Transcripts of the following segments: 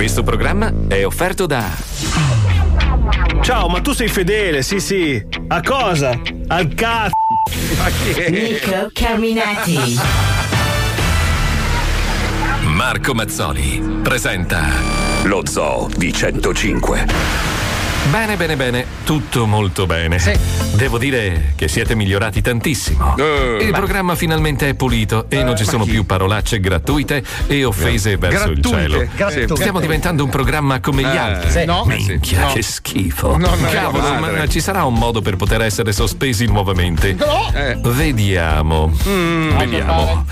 Questo programma è offerto da Ciao, ma tu sei fedele, sì, sì. A cosa? Al cazzo. Nico Carminetti. Marco Mazzoli presenta Lo Zoo di 105. Bene, bene, bene, tutto molto bene. Devo dire che siete migliorati tantissimo. il programma finalmente è pulito e non ci sono più parolacce gratuite e offese verso il cielo. gratuite. Stiamo diventando un programma come gli Eh, altri. sì. No. Minchia, No. che schifo. No, no, Cavolo, no, madre. ma ci sarà un modo per poter essere sospesi nuovamente? No. Eh. Vediamo. Mm. Vediamo.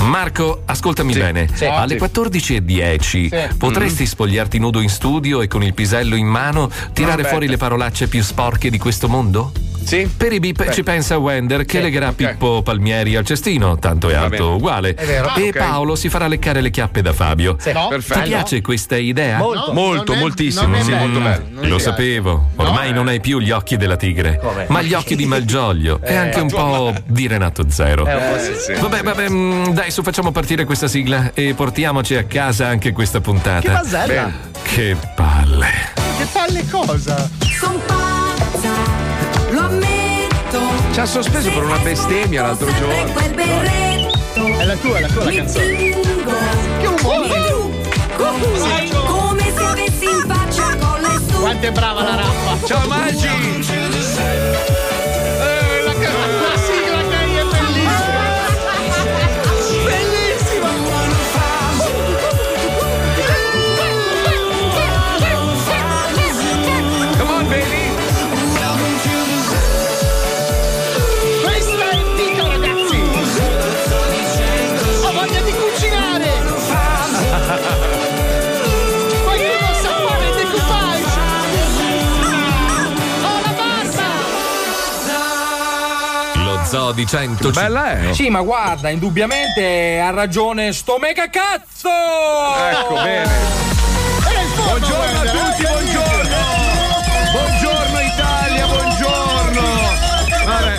Marco, ascoltami bene. Sì. Alle Sì. 14.10 Sì. potresti Mm. spogliarti nudo in studio e con il pisello in mano tirare Vabbè. fuori le parolacce più sporche di questo mondo? Sì. Per i bip Beh. ci pensa Wender che Sì, legherà ok. Pippo Palmieri al cestino, tanto è alto uguale. È vero. E Ah, ok. Paolo si farà leccare le chiappe da Fabio. Sì. No. Perfetto. Ti piace questa idea? Molto. Molto, non è- moltissimo. Sì, molto bello. Lo sapevo, ormai non hai più gli occhi della tigre, Come? ma gli occhi di Malgioglio e Eh, anche un po' di Renato Zero. Eh, un po' sì. sì. Vabbè, vabbè, mm, dai, su, facciamo partire questa sigla e portiaci a casa anche questa puntata. Che basella. Bene. Che palle. Che palle cosa? Son pazza, lo ammetto. Ci ha sospeso per una bestemmia l'altro giorno. quel berretto. È la tua, la tua la canzone. Che umore! Come, come se avessi in faccia con le sue. Quanto è brava la rappa! Ciao Maggi! Zoo di 100. Bella è! Sì, ma guarda, indubbiamente ha ragione sto mega cazzo! Ecco, bene. Buongiorno a tutti, buongiorno! Buongiorno Italia, buongiorno! Vabbè,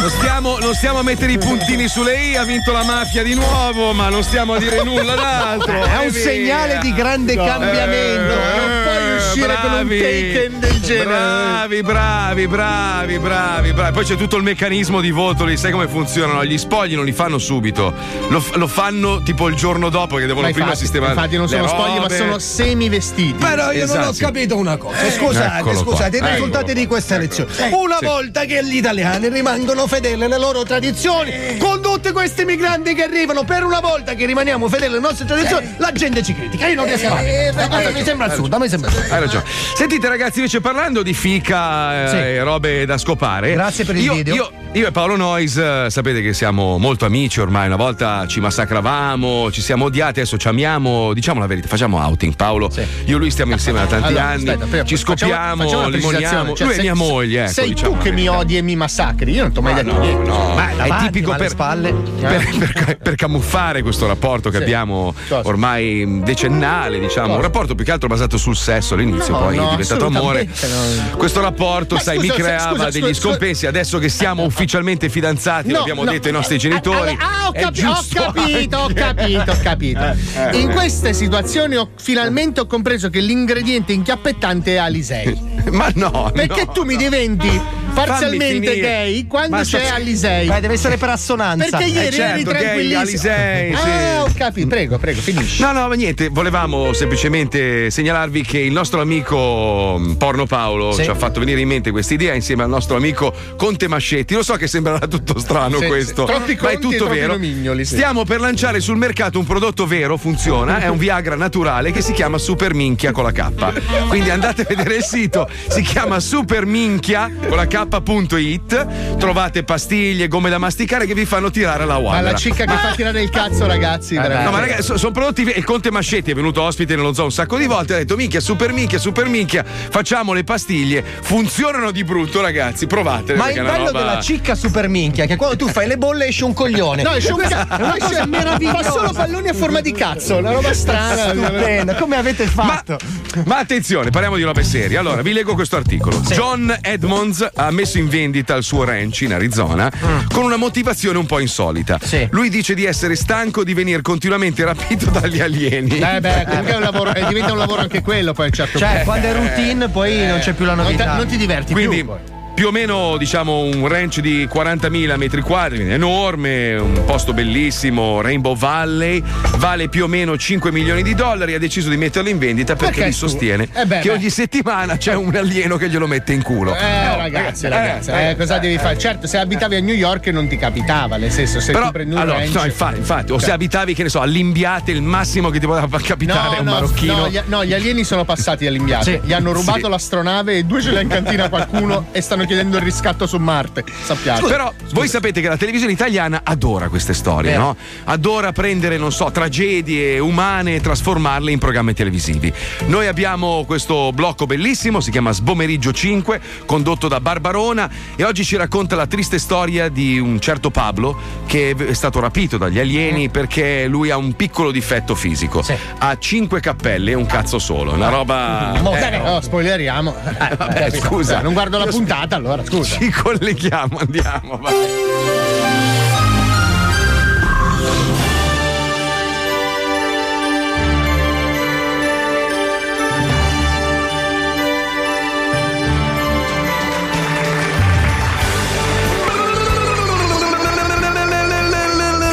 non stiamo, non stiamo a mettere i puntini sulle i, ha vinto la mafia di nuovo, ma non stiamo a dire nulla d'altro. È un via. segnale di grande cambiamento. Eh, Uscire con un bravi. taken del genere. Bravi, bravi, bravi, bravi, bravi. Poi c'è tutto il meccanismo di voto lì, sai come funzionano? Gli spogli non li fanno subito, lo, lo fanno tipo il giorno dopo che devono Ma prima infatti, sistemare. infatti non sono spogli, ma sono semi vestiti. Però io non ho Esatto. capito una cosa. Scusate, Eccolo qua. scusate, i Eccolo risultati qua. di questa elezione. Una Sì. volta che gli italiani rimangono fedeli alle loro tradizioni, con tutti questi migranti che arrivano, per una volta che rimaniamo fedeli alle nostre tradizioni, la gente ci critica. Io non riesco a fare. Mi sembra assurda, mi sembra assurda. Ragione. Sentite, ragazzi, invece parlando di fica eh, Sì. e robe da scopare. Grazie per il io, video. Io, io e Paolo Nois, eh, sapete che siamo molto amici ormai. Una volta ci massacravamo, ci siamo odiati, adesso ci amiamo. Diciamo la verità, facciamo outing, Paolo. Io e lui stiamo insieme da tanti Allora, anni. aspetta, prima- ci scopiamo, facciamo limoniamo. cioè, lui è sei- mia moglie. Ecco, Sei diciamo tu che mi odi e mi massacri. Io non ti ho mai detto no, niente. no. Vai, è tipico ma per, spalle. per, per- per camuffare questo rapporto che Sì. abbiamo ormai decennale, diciamo, un rapporto più che altro basato sul sesso all'inizio, No, poi no, è diventato amore. no. Questo rapporto, Ma sai, scusa, mi creava scusa, degli scusa, scompensi. Adesso che siamo ufficialmente fidanzati, l'abbiamo detto ai nostri genitori. Ah, ah, ho, capi- ho capito, ho capito, ho capito. eh, In eh. queste situazioni ho finalmente ho compreso che l'ingrediente inchiappettante è Alisei. Ma no, Perché tu mi diventi parzialmente gay quando Ma c'è Alisei. Beh, deve essere per assonanza. Perché ieri Eh, certo, eri gay, tranquillissimo. Alisei, sì. Ah, ho capito. Prego, prego, finisci. No, no, ma niente, volevamo semplicemente segnalarvi che il nostro amico mm, Porno Paolo Sì. ci ha fatto venire in mente questa idea insieme al nostro amico Conte Mascetti. Lo so che sembrerà tutto strano Sì, questo, sì. Ma è tutto vero. nomignoli, sì. Stiamo per lanciare sul mercato un prodotto vero, funziona, è un Viagra naturale che si chiama Super Minchia con la K. Quindi andate a vedere il sito, si chiama Superminchia con la K.it, trovate pastiglie, gomme da masticare che vi fanno tirare la Ma walla. la cicca che fa tirare il cazzo, ragazzi. veramente. No, ma ragazzi, so- sono prodotti. Il Conte Mascetti è venuto ospite nello zoo un sacco di volte. Ha detto: minchia, super minchia, super minchia. Facciamo le pastiglie. Funzionano di brutto, ragazzi. Provatele. Ma il è bello roba- della cicca super minchia, che quando tu fai le bolle esce un coglione. No, esce un Questa ca- è una cosa esce- meravigliosa. Fa solo palloni a forma di cazzo, una roba strana. Stupenda, come avete fatto? Ma attenzione, parliamo di robe serie. Allora, vi leggo questo articolo. John Edmonds ha messo in vendita il suo ranch in Arizona con una motivazione un po' insolita. Lui dice di essere stanco di venire continuamente rapito dagli alieni. Eh beh, comunque è un lavoro, eh, diventa un lavoro anche quello poi a un certo Cioè, punto. quando è routine, poi non c'è più la Non, te- novità. non ti diverti Quindi più. poi. Più o meno diciamo un ranch di 40.000 metri quadri, enorme, un posto bellissimo, Rainbow Valley, vale più o meno 5 milioni di dollari, ha deciso di metterlo in vendita perché, Perché tu- sostiene Eh beh, che beh. ogni settimana c'è un alieno che glielo mette in culo. Eh, ragazzi, eh, ragazzi, eh, eh, cosa devi fare? Certo, se abitavi a New York non ti capitava, nel senso, se Però, tu prendi un allora, ranch- no, infatti, infatti, o se Cioè- abitavi, che ne so, all'imbiate, il massimo che ti poteva far capitare è un no, marocchino. No gli, no, gli alieni sono passati all'imbiate. Sì. Gli hanno rubato Sì. l'astronave e due ce l'ha in cantina qualcuno e stanno chiedendo il riscatto su Marte. Sappiate. Però voi sapete che la televisione italiana adora queste storie, Vero. no? Adora prendere, non so, tragedie umane e trasformarle in programmi televisivi. Noi abbiamo questo blocco bellissimo, si chiama Sbomeriggio 5, condotto da Barbarona e oggi ci racconta la triste storia di un certo Pablo che è stato rapito dagli alieni perché lui ha un piccolo difetto fisico. Sì. Ha cinque cappelle e un cazzo solo, una roba... Mo- eh, no, spoileriamo. Eh, vabbè, scusa. Non guardo la puntata, allora, scusa. Ci colleghiamo, andiamo. vai.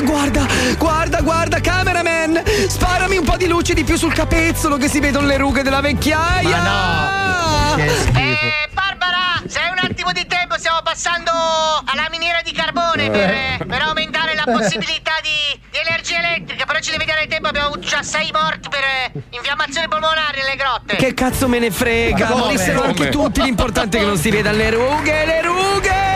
Guarda, guarda, guarda, cameraman! Sparami un po' di luce di più sul capezzolo che si vedono le rughe della vecchiaia! Ma no! Che schifo. Eh, se hai un attimo di tempo stiamo passando alla miniera di carbone per, eh, per aumentare la possibilità di, di energia elettrica, però ci devi dare tempo, abbiamo avuto già sei morti per eh, infiammazione polmonare nelle grotte. Che cazzo me ne frega? Ma? Morissero anche tutti, l'importante è che non si vedano le rughe, le rughe!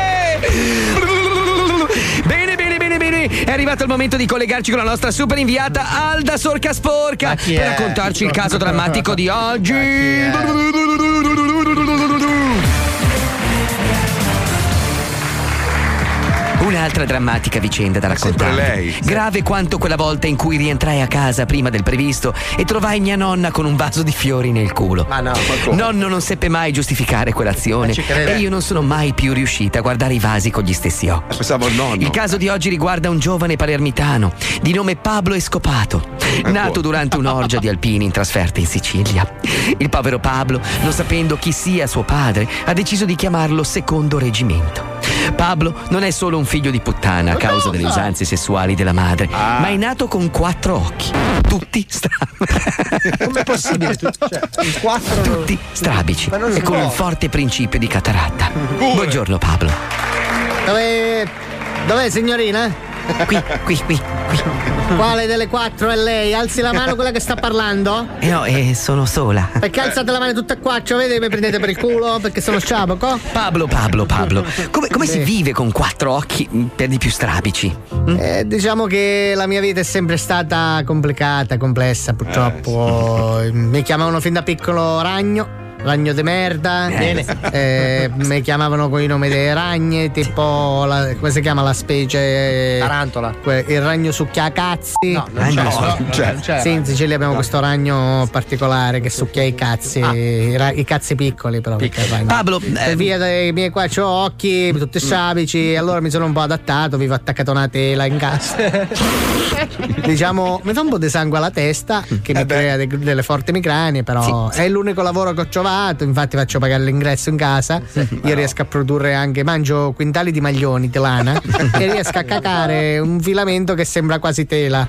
Bene, bene, bene, bene. È arrivato il momento di collegarci con la nostra super inviata Alda Sorca Sporca per raccontarci il caso drammatico di oggi. Un'altra drammatica vicenda da raccontare. lei. Grave quanto quella volta in cui rientrai a casa prima del previsto e trovai mia nonna con un vaso di fiori nel culo. Ma no, Nonno non seppe mai giustificare quell'azione Ma e io non sono mai più riuscita a guardare i vasi con gli stessi occhi. Pensavo al nonno. Il caso di oggi riguarda un giovane palermitano di nome Pablo Escopato, nato durante un'orgia di alpini in trasferta in Sicilia. Il povero Pablo, non sapendo chi sia suo padre, ha deciso di chiamarlo secondo reggimento. Pablo non è solo un figlio di puttana a causa delle usanze sessuali della madre, ma è nato con quattro occhi, tutti strani. Com'è possibile? Tu, cioè, 4 tutti strabici e con può. un forte principio di cataratta. Buongiorno Pablo. Dove. Dov'è signorina? Qui, qui, qui, qui. Quale delle quattro è lei? Alzi la mano quella che sta parlando? Eh no, eh, sono sola. Perché alzate la mano tutte e quattro? Vedete mi prendete per il culo? Perché sono sciaboco? Pablo, Pablo, Pablo. Come, come si vive con quattro occhi mm, per di più strabici? Mm? Eh, diciamo che la mia vita è sempre stata complicata, complessa, purtroppo. Mi chiamavano fin da piccolo ragno. Ragno de merda, Bene. Eh, mi chiamavano con i nomi dei ragni, tipo la- come si chiama la specie? Tarantola. Que- il ragno succhia cazzi. No, non c'è. su- no, c'è. Sì, in Sicilia abbiamo questo ragno particolare che succhia i cazzi, i, ra- i cazzi piccoli però. perché ragno- Pablo, Per eh, via dei miei qua c'ho occhi, tutti sciabici, allora mi sono un po' adattato, vivo attaccato a una tela in casa. diciamo, mi fa un po' di sangue alla testa, che mi crea de- delle forti migragne, però è l'unico lavoro che ho trovato, infatti faccio pagare l'ingresso in casa, io riesco a produrre anche, mangio quintali di maglioni di lana e riesco a cacare un filamento che sembra quasi tela.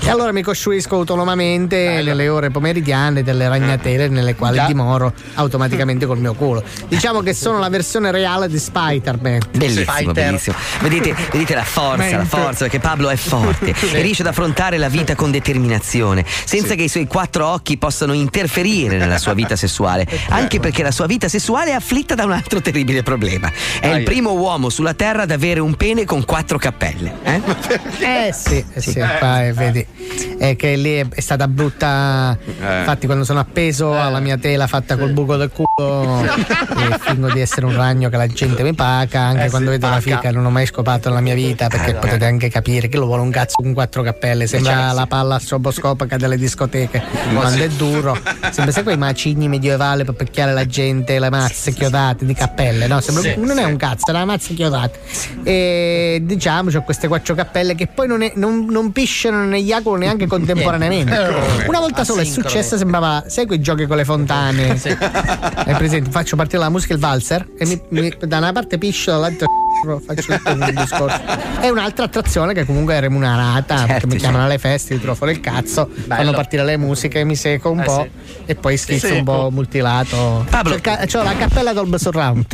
E allora mi costruisco autonomamente nelle ore pomeridiane delle ragnatele nelle quali dimoro automaticamente col mio culo. Diciamo che sono la versione reale di Spider-Man. Bellissimo, Fighter. bellissimo. Vedete, vedete la forza, la forza, perché Pablo è forte e riesce ad affrontare la vita con determinazione, senza che i suoi quattro occhi possano interferire nella sua vita sessuale, anche perché la sua vita sessuale è afflitta da un altro terribile problema. È il primo uomo sulla Terra ad avere un pene con quattro cappelle. Eh? Eh sì, eh sì, poi vedi. È che lì è, è stata brutta. Infatti, quando sono appeso alla mia tela fatta col buco del culo, e fingo di essere un ragno che la gente mi paga anche Eh quando sì, vedo la fica non ho mai scopato nella mia vita perché potete anche capire che lo vuole un cazzo con quattro cappelle sembra Cioè, la palla stroboscopica delle discoteche quando è duro. Sembra sai quei macigni medievali per picchiare la gente le mazze chiodate di cappelle no? Sembra- Sì, non è un cazzo è una mazza chiodate e diciamo c'ho queste quattro cappelle che poi non, è- non, non pisciano né eiaculano neanche contemporaneamente. Una volta solo è successo sembrava sai quei giochi con le fontane hai presente? Faccio partire la musica il valzer e mi, mi- da una parte piscio dall'altra faccio un discorso. È un'altra attrazione che comunque è remunerata perché mi chiamano alle feste, mi trovo fuori il cazzo, fanno partire le musiche, mi seco un Eh, po' sì. e poi schizzo un po' multilato. Pablo. C'ho, il la cappella Dolby Surround.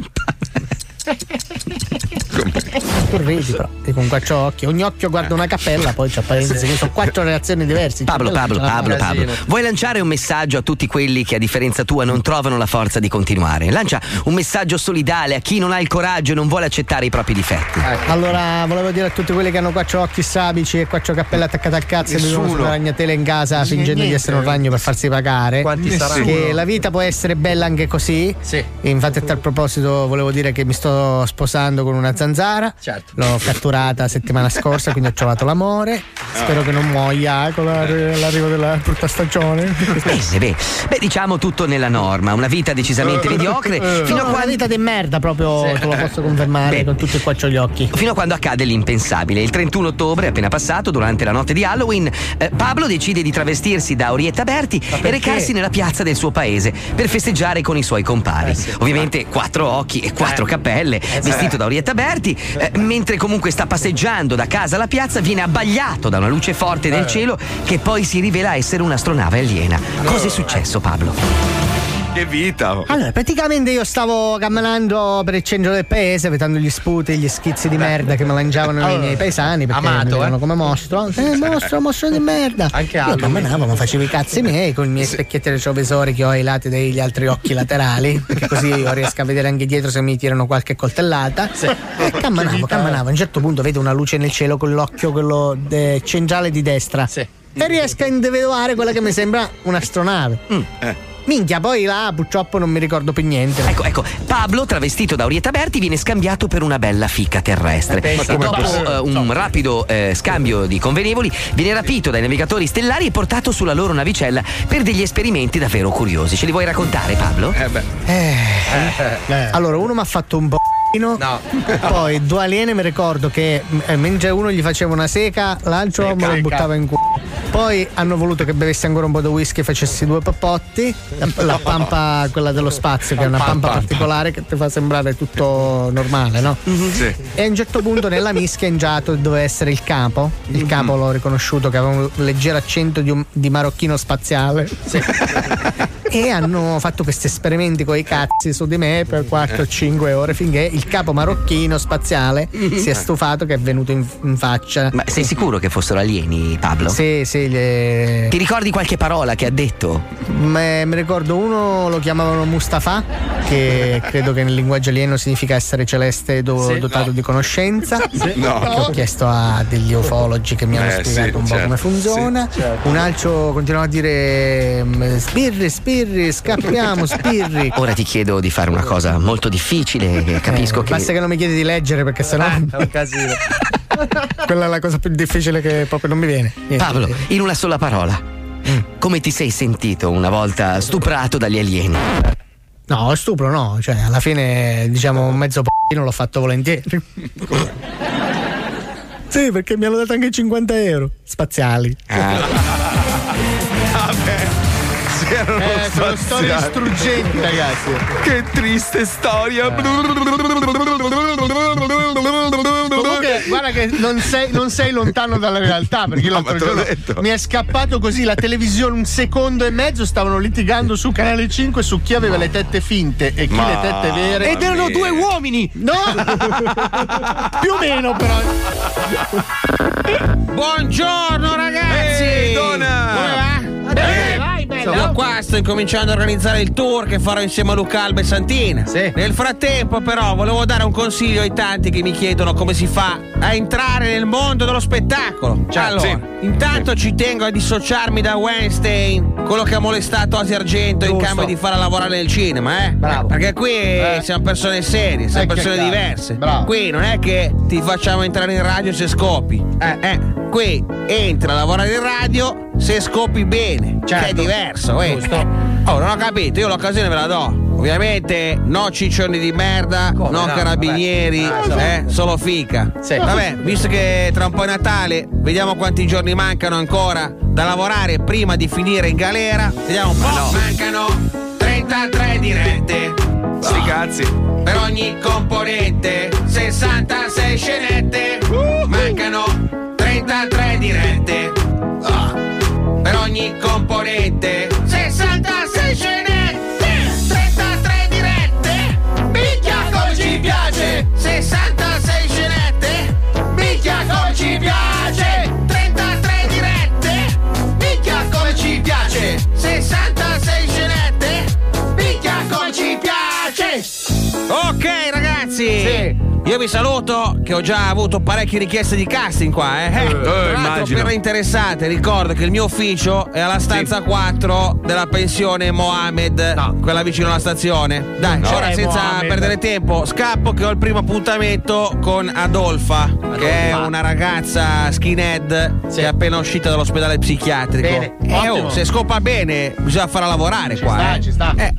Tu ridi però, dico con quattro occhi. Ogni occhio guarda una cappella, poi c'è parentesi, che sono quattro reazioni diverse. Pablo, Quella Pablo. Pablo, Pablo, vuoi lanciare un messaggio a tutti quelli che a differenza tua non trovano la forza di continuare? Lancia un messaggio solidale a chi non ha il coraggio e non vuole accettare i propri difetti. Allora, volevo dire a tutti quelli che hanno quattro occhi sabici e quattro cappelle attaccate al cazzo e vivono sulla ragnatela in casa fingendo di essere un ragno per farsi pagare. Quanti saranno? Che la vita può essere bella anche così. Sì. E infatti, a tal proposito, volevo dire che mi sto sposando con una zanzara. Certo. L'ho catturata settimana scorsa, quindi ho trovato l'amore. Spero che non muoia con la- l'arrivo della brutta stagione. Bene, beh. Beh, diciamo tutto nella norma, una vita decisamente mediocre fino a una quando vita di merda, proprio te lo posso confermare Beh. con tutti e quattro gli occhi. Fino a quando accade l'impensabile. Il 31 ottobre, appena passato, durante la notte di Halloween, eh, Pablo decide di travestirsi da Orietta Berti e recarsi nella piazza del suo paese per festeggiare con i suoi compari. Ovviamente quattro occhi e quattro cappelle, vestito da Orietta Berti, eh, mentre comunque sta passeggiando da casa alla piazza, viene abbagliato da una luce forte del cielo che poi si rivela essere un'astronave aliena. Cosa è successo, Pablo? Che vita! oh. Allora, praticamente io stavo camminando per il centro del paese, vedendo gli sputi, gli schizzi di merda che me lanciavano i miei paesani perché Amato, mi eh? come mostro. Eh, mostro, mostro di merda. Anche Io Halloween. camminavo, ma facevo i cazzi miei con i miei specchietti retrovisori che ho ai lati degli altri occhi laterali, perché così io riesco a vedere anche dietro se mi tirano qualche coltellata. E camminavo, camminavo. A un certo punto vedo una luce nel cielo con l'occhio quello de- centrale di destra. Sì. E riesco a individuare quella che mi sembra un'astronave. Minchia, poi là purtroppo non mi ricordo più niente. Ecco, ecco, Pablo, travestito da Orietta Berti, viene scambiato per una bella fica terrestre. E come dopo eh, un rapido eh, scambio di convenevoli, viene rapito dai navigatori stellari e portato sulla loro navicella per degli esperimenti davvero curiosi. Ce li vuoi raccontare, Pablo? Eh beh, Eh. Allora, uno mi ha fatto un po'. No. Poi due aliene mi ricordo che eh, mentre uno gli faceva una seca, l'altro me lo buttava in culo. Poi hanno voluto che bevessi ancora un po' di whisky e facessi due papotti. La, la pampa, quella dello spazio, che è una pampa particolare che ti fa sembrare tutto normale, no? sì. E a un certo punto nella mischia è entrato doveva essere il capo. Il capo l'ho riconosciuto che aveva un leggero accento di, un- di marocchino spaziale. e hanno fatto questi esperimenti con i cazzi su di me per 4-5 ore finché il capo marocchino spaziale si è stufato che è venuto in, in faccia. Ma sei sicuro che fossero alieni, Pablo? Sì, sì, le- Ti ricordi qualche parola che ha detto? Me- mi ricordo uno lo chiamavano Mustafa, che credo che nel linguaggio alieno significa essere celeste do- Sì. dotato di conoscenza. No. Che ho chiesto a degli ufologi che mi hanno Eh, spiegato sì, un po' certo, come funziona. Un altro continuava a dire mm, spirri, spirri, scappiamo, spirri. Ora ti chiedo di fare una cosa molto difficile, che capisco che. Basta che non mi chiedi di leggere perché sennò È un casino. quella è la cosa più difficile che proprio non mi viene. Niente. Pablo, in una sola parola. Come ti sei sentito una volta stuprato dagli alieni? No, stupro no, cioè alla fine diciamo un mezzo p***ino l'ho fatto volentieri. sì, perché mi hanno dato anche 50 euro spaziali. Erano Eh, sono storie struggenti, ragazzi. Che triste storia. Comunque, guarda che non sei, non sei lontano dalla realtà. Perché No, l'altro giorno detto. mi è scappato così la televisione un secondo e mezzo. Stavano litigando su canale 5 su chi aveva le tette finte e chi Ma- le tette vere. Ed erano due uomini! No! Più o meno, però. Buongiorno ragazzi! Ehi, donna! Come va? Eh. Io qua sto incominciando a organizzare il tour che farò insieme a Luca Alba e Santina. Nel frattempo, però, volevo dare un consiglio ai tanti che mi chiedono come si fa a entrare nel mondo dello spettacolo. allora, sì. intanto ci tengo a dissociarmi da Weinstein, quello che ha molestato Asia Argento in Giusto. cambio di farla lavorare nel cinema, eh? Bravo. Perché qui Eh. siamo persone serie, siamo Eh, persone diverse. Bravo. Qui non è che ti facciamo entrare in radio se scopi. Eh, qui entra a lavorare in radio se scopi bene. Che è diverso, eh. Oh, non ho capito, io l'occasione ve la do. Ovviamente no ciccioni di merda, no, no? carabinieri, Vabbè. eh, solo fica. Vabbè, visto che tra un po' è Natale, vediamo quanti giorni mancano ancora da lavorare prima di finire in galera. Vediamo un po'. Mancano 33 dirette. Sti cazzi. Per ogni componente, 66 scenette. Mancano 33 dirette. Ah. Per ogni componente, 66 scenette. 33 dirette. Minchia come ci piace. 66 scenette. Minchia come ci piace. 33 dirette. Minchia come ci piace. 66 scenette. Minchia come ci piace. Ok ragazzi. Io vi saluto che ho già avuto parecchie richieste di casting qua, eh. Eh, tra l'altro, immagino. per le interessate, ricordo che il mio ufficio è alla stanza 4 della pensione Mohamed, quella vicino alla stazione. Dai, No. ora Eh, senza Mohamed. perdere tempo, scappo che ho il primo appuntamento con Adolfa, che è una ragazza skinhead che è appena uscita dall'ospedale psichiatrico. Bene, E oh, se scopa bene, bisogna farla lavorare qua, sta, eh. ci sta. Eh,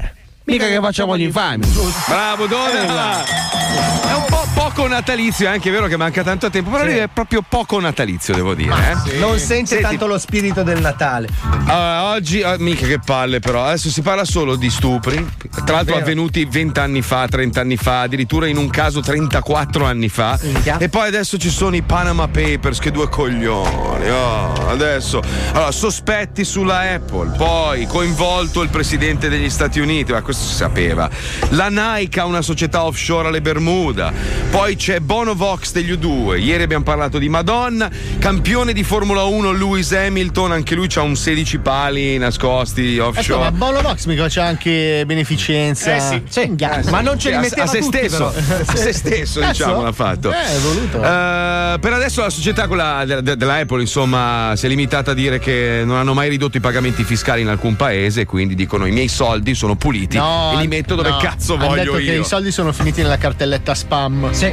mica che facciamo gli infami. Bravo Dona! È un po' poco natalizio, è anche vero che manca tanto tempo, però lui è proprio poco natalizio, devo dire. eh. Non sente Senti, tanto lo spirito del Natale. Ah, oggi, ah, mica che palle però, adesso si parla solo di stupri, tra l'altro avvenuti 20 anni fa, 30 anni fa, addirittura in un caso 34 anni fa. Minchia. E poi adesso ci sono i Panama Papers, che due coglioni. oh, adesso, allora, sospetti sulla Apple, poi coinvolto il presidente degli Stati Uniti, ma questo si sapeva. La Nike ha una società offshore alle Bermuda, poi c'è Bono Vox degli U2, ieri abbiamo parlato di Madonna, campione di Formula 1 Lewis Hamilton, anche lui ha un 16 pali nascosti Ecco, ma offshore. Bono Vox mica c'è anche beneficenza. Eh sì. Minchia. Ma non ce li metteva a se tutti, stesso, però. a se stesso Cazzo. diciamo l'ha fatto. Eh, è voluto. Eh, per adesso la società quella de- de- della Apple insomma si è limitata a dire che non hanno mai ridotto i pagamenti fiscali in alcun paese quindi dicono i miei soldi sono puliti e li metto dove no, cazzo hanno voglio detto che io. i soldi sono finiti nella cartelletta spam. Sì.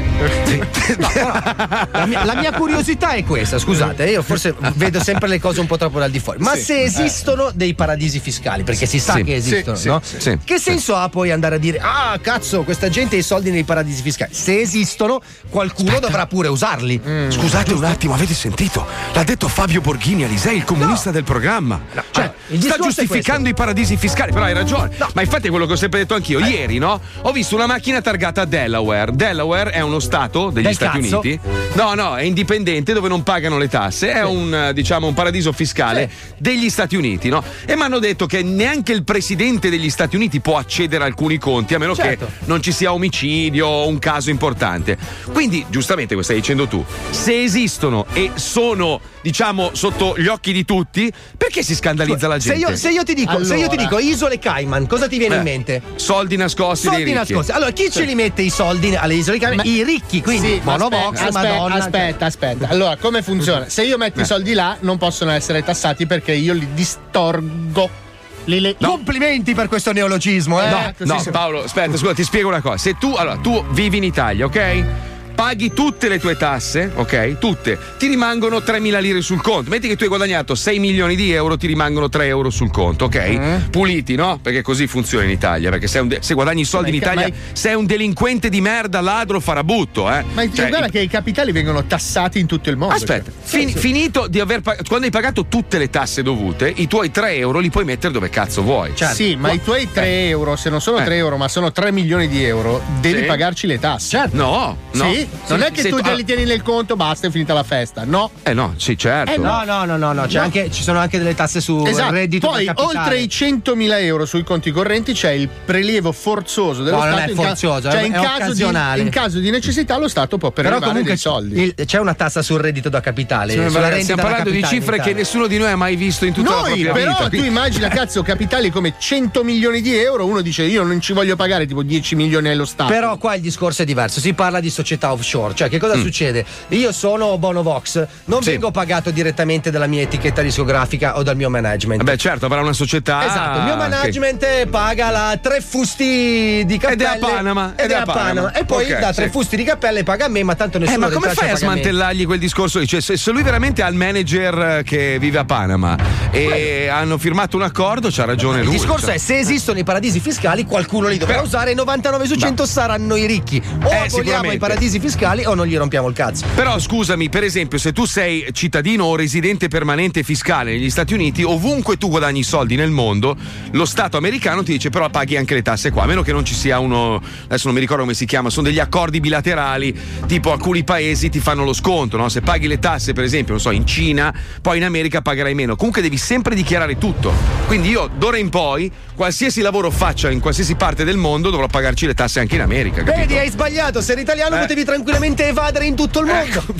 La mia, la mia curiosità è questa, scusate, io forse vedo sempre le cose un po' troppo dal di fuori. Ma Sì. se esistono dei paradisi fiscali, perché si sa Sì, che esistono, sì, no? che senso ha poi andare a dire "Ah, cazzo, questa gente ha i soldi nei paradisi fiscali"? Se esistono, qualcuno dovrà pure usarli. Scusate un attimo, avete sentito? L'ha detto Fabio Borghini Alisei, il comunista del programma. Cioè, il sta giustificando i paradisi fiscali, però hai ragione. Ma infatti è quello che ho sempre detto anch'io. Ieri, no? Ho visto una macchina targata Delaware. Delaware è uno stato degli Del Stati cazzo. Uniti. No, no, è indipendente dove non pagano le tasse. È un, eh, diciamo, un paradiso fiscale degli Stati Uniti, no? E mi hanno detto che neanche il presidente degli Stati Uniti può accedere a alcuni conti, a meno Certo. che non ci sia omicidio o un caso importante. Quindi, giustamente, come stai dicendo tu, se esistono e sono, diciamo, sotto gli occhi di tutti, perché si scandalizza la Se gente? io, se io ti dico, se io ti Allora. dico isole Cayman, cosa ti viene Eh, in mente? Soldi nascosti Soldi nascosti. Allora, chi ce li mette i soldi alle isole Cayman? Ma- I ricchi, quindi Sì, Monobox, aspetta, aspetta, Madonna. cioè. aspetta, aspetta. Allora, come funziona? Se io metto i soldi là, non possono essere tassati perché io li distorgo. Li le- Complimenti per questo neologismo, eh. No, No, Paolo, aspetta, scusa, ti spiego una cosa. Se tu, allora, tu vivi in Italia, ok? Paghi tutte le tue tasse, ok? Tutte. Ti rimangono 3.000 lire sul conto. Metti che tu hai guadagnato 6 milioni di euro, ti rimangono 3 euro sul conto, ok? Mm. Puliti, no? Perché così funziona in Italia. Perché se, de- se guadagni soldi Ma in ca- Italia, ma i- sei un delinquente di merda, ladro, farabutto, eh? Ma Cioè, guarda che i capitali vengono tassati in tutto il mondo. Aspetta, cioè. fin- finito di aver pagato, quando hai pagato tutte le tasse dovute, i tuoi 3 euro li puoi mettere dove cazzo vuoi. Sì, ma i tuoi 3 euro, se non sono Eh. 3 euro, ma sono 3 milioni di euro, devi Sì. pagarci le tasse. No, no, Sì. Non è che tu tu- te li tieni nel conto, basta, è finita la festa. No. Eh no, sì, certo. Eh, No, no, no, no, no. Anche, ci sono anche delle tasse su Esatto. reddito Poi, oltre i 100.000 euro sui conti correnti, c'è il prelievo forzoso dello No, non Stato. è in ca- forzoso, cioè è- in, caso di, in caso di necessità, lo Stato può Però prelevare comunque dei soldi. il- c'è una tassa sul reddito da capitale. Sulla rendita stiamo parlando di cifre che nessuno di noi ha mai visto in tutta la Noi, propria però, vita. tu quindi- immagina, cazzo, capitali come 100 milioni di euro. Uno dice: Io non ci voglio pagare tipo 10 milioni allo Stato. Però qua il discorso è diverso, si parla di società offshore, cioè che cosa Mm. succede? Io sono Bonovox, non Sì. vengo pagato direttamente dalla mia etichetta discografica o dal mio management. Beh, certo, avrà una società. Esatto, il mio management paga la tre fusti di cappelle Ed è a Panama, ed, è a Panama. e poi Ok, da tre sì. fusti di cappelle paga a me, ma tanto nessuno Eh, ma come fai a me. smantellargli quel discorso? Cioè, se, se lui veramente ha il manager eh, che vive a Panama e hanno firmato un accordo, c'ha ragione Il lui. discorso cioè. è se esistono i paradisi fiscali qualcuno li dovrà Però- usare e 99 su 100 saranno i ricchi. O aboliamo sicuramente. i paradisi fiscali o non gli rompiamo il cazzo. Però scusami, per esempio, se tu sei cittadino o residente permanente fiscale negli Stati Uniti, ovunque tu guadagni soldi nel mondo, lo Stato americano ti dice però paghi anche le tasse qua, a meno che non ci sia uno, adesso non mi ricordo come si chiama, sono degli accordi bilaterali, tipo alcuni paesi ti fanno lo sconto, no? se paghi le tasse per esempio, non so, in Cina, poi in America pagherai meno, comunque devi sempre dichiarare tutto. Quindi io d'ora in poi, qualsiasi lavoro faccia in qualsiasi parte del mondo, dovrò pagarci le tasse anche in America. capito? Vedi, hai sbagliato. Se eri italiano Eh. Potevi tranquillamente evadere in tutto il mondo.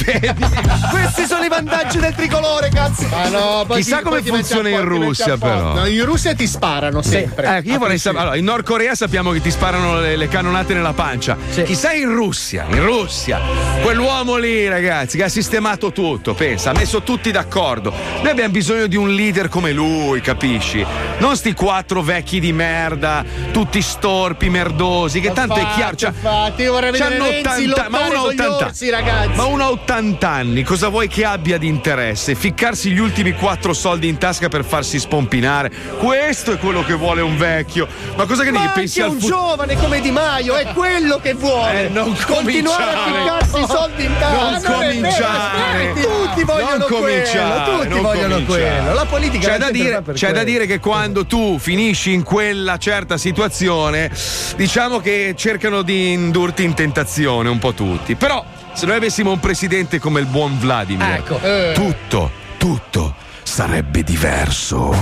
Questi sono i vantaggi del tricolore, cazzo. Ah, no, poi Chissà ti- come poi funziona in Russia, però. No, in Russia ti sparano sempre. Ecco, io vorrei sapere. Allora, in Nord Corea sappiamo che ti sparano le, le cannonate nella pancia. Chissà in Russia, in Russia, quell'uomo lì, ragazzi, che ha sistemato tutto, pensa, ha messo tutti d'accordo. Noi abbiamo bisogno di un leader come lui, capisci? Non sti quattro vecchi di merda, tutti storpi, merdosi, che tanto è chiaro. Cioè, Infatti, io vorrei vedere Renzi 80 ma uno gli 80 orsi, ragazzi. Ma uno a 80 anni, cosa vuoi che abbia di interesse? Ficcarsi gli ultimi quattro soldi in tasca per farsi spompinare? Questo è quello che vuole un vecchio. Ma cosa che Ma anche pensi al un futuro? giovane come Di Maio è quello che vuole. Eh, non Continuare a ficcarsi i soldi in tasca. Non vero, cominciare. Tutti vogliono Non cominciare, quello. Tutti non vogliono cominciare. quello. La politica C'è, da dire, c'è da quello. dire che quando tu finisci in quella certa situazione, diciamo che cercano di indurti in tentazione un po' tutti. Però, se noi avessimo un presidente come il buon Vladimir, Ecco. tutto, tutto sarebbe diverso.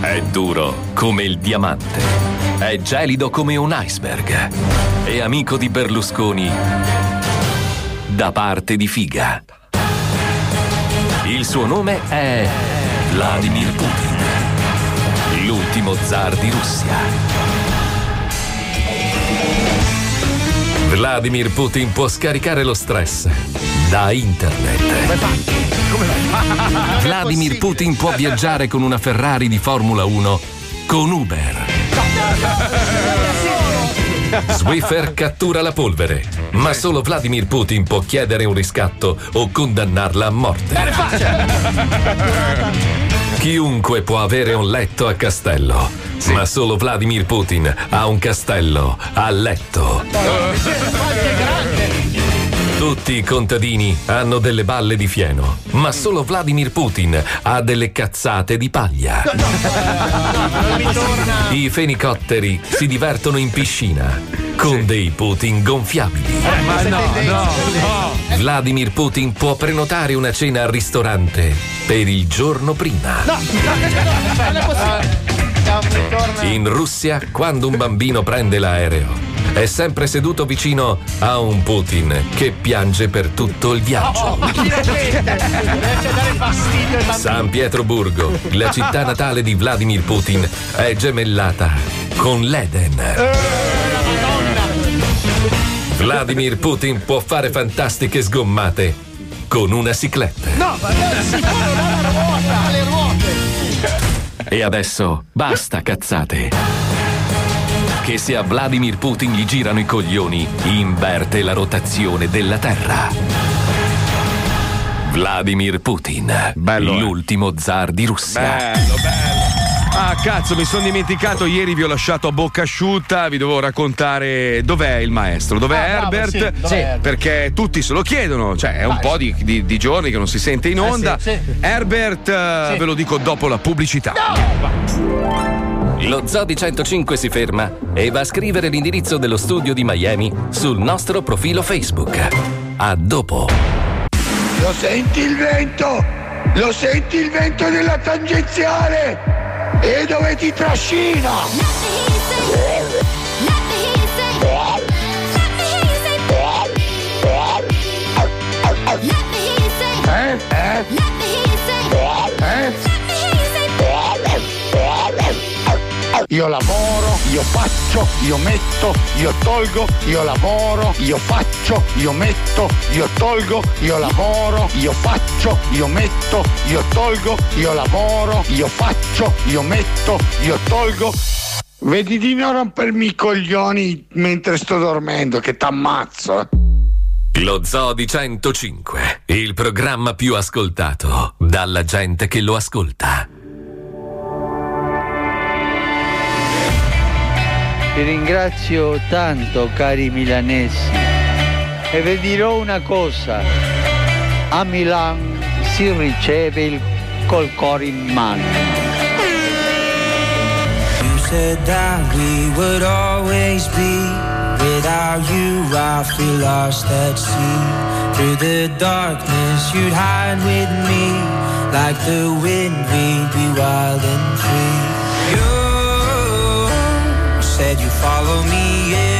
È duro come il diamante. È gelido come un iceberg. È amico di Berlusconi da parte di Figa. Il suo nome è Vladimir Putin, l'ultimo zar di Russia. Vladimir Putin può scaricare lo stress da internet. Vladimir Putin può viaggiare con una Ferrari di Formula 1 con Uber. Swiffer cattura la polvere, ma solo Vladimir Putin può chiedere un riscatto o condannarla a morte. Chiunque può avere un letto a castello, ma solo Vladimir Putin ha un castello a letto. Tutti i contadini hanno delle balle di fieno, ma solo Vladimir Putin ha delle cazzate di paglia. I fenicotteri si divertono in piscina con dei Putin gonfiabili. Ma no, no, no. Vladimir Putin può prenotare una cena al ristorante per il giorno prima. No, non è possibile. In Russia, quando un bambino prende l'aereo, è sempre seduto vicino a un Putin che piange per tutto il viaggio. Fastidio ai bambini. San Pietroburgo, la città natale di Vladimir Putin, è gemellata con l'Eden. Vladimir Putin può fare fantastiche sgommate con una cicletta. No, ma si può, non ha la ruota, ha le ruote. E adesso basta cazzate. Che se a Vladimir Putin gli girano i coglioni, inverte la rotazione della Terra. Vladimir Putin, l'ultimo zar di Russia. Bello, bello. Ah, cazzo, mi sono dimenticato. Ieri vi ho lasciato a bocca asciutta. Vi dovevo raccontare dov'è il maestro, dov'è Ah, bravo, Herbert. sì, dov'è Herbert? Perché tutti se lo chiedono. Cioè, è un po' di, di- di giorni che non si sente in Eh, onda. sì, sì. Herbert, eh, Sì. ve lo dico dopo la pubblicità. Lo Zoo di 105 si ferma e va a scrivere l'indirizzo dello studio di Miami sul nostro profilo Facebook. A dopo. Lo senti il vento? Lo senti il vento della tangenziale? E dove ti trascina? Eh? Eh? Io lavoro, io faccio, io metto, io tolgo, io lavoro, io faccio, io metto, io tolgo, io lavoro, io faccio, io metto, io tolgo, io lavoro, io faccio, io metto, io tolgo. Vedi di non rompermi i coglioni mentre sto dormendo, che t'ammazzo. Lo Zoo di 105, il programma più ascoltato dalla gente che lo ascolta. Vi ringrazio tanto cari milanesi e vi dirò una cosa, a Milan si riceve il col cuore in mano. Said that we would always be. Without you, I feel lost at sea. Through the darkness, you'd hide with me. Like the wind, we'd be wild and free. Said you follow me anywhere.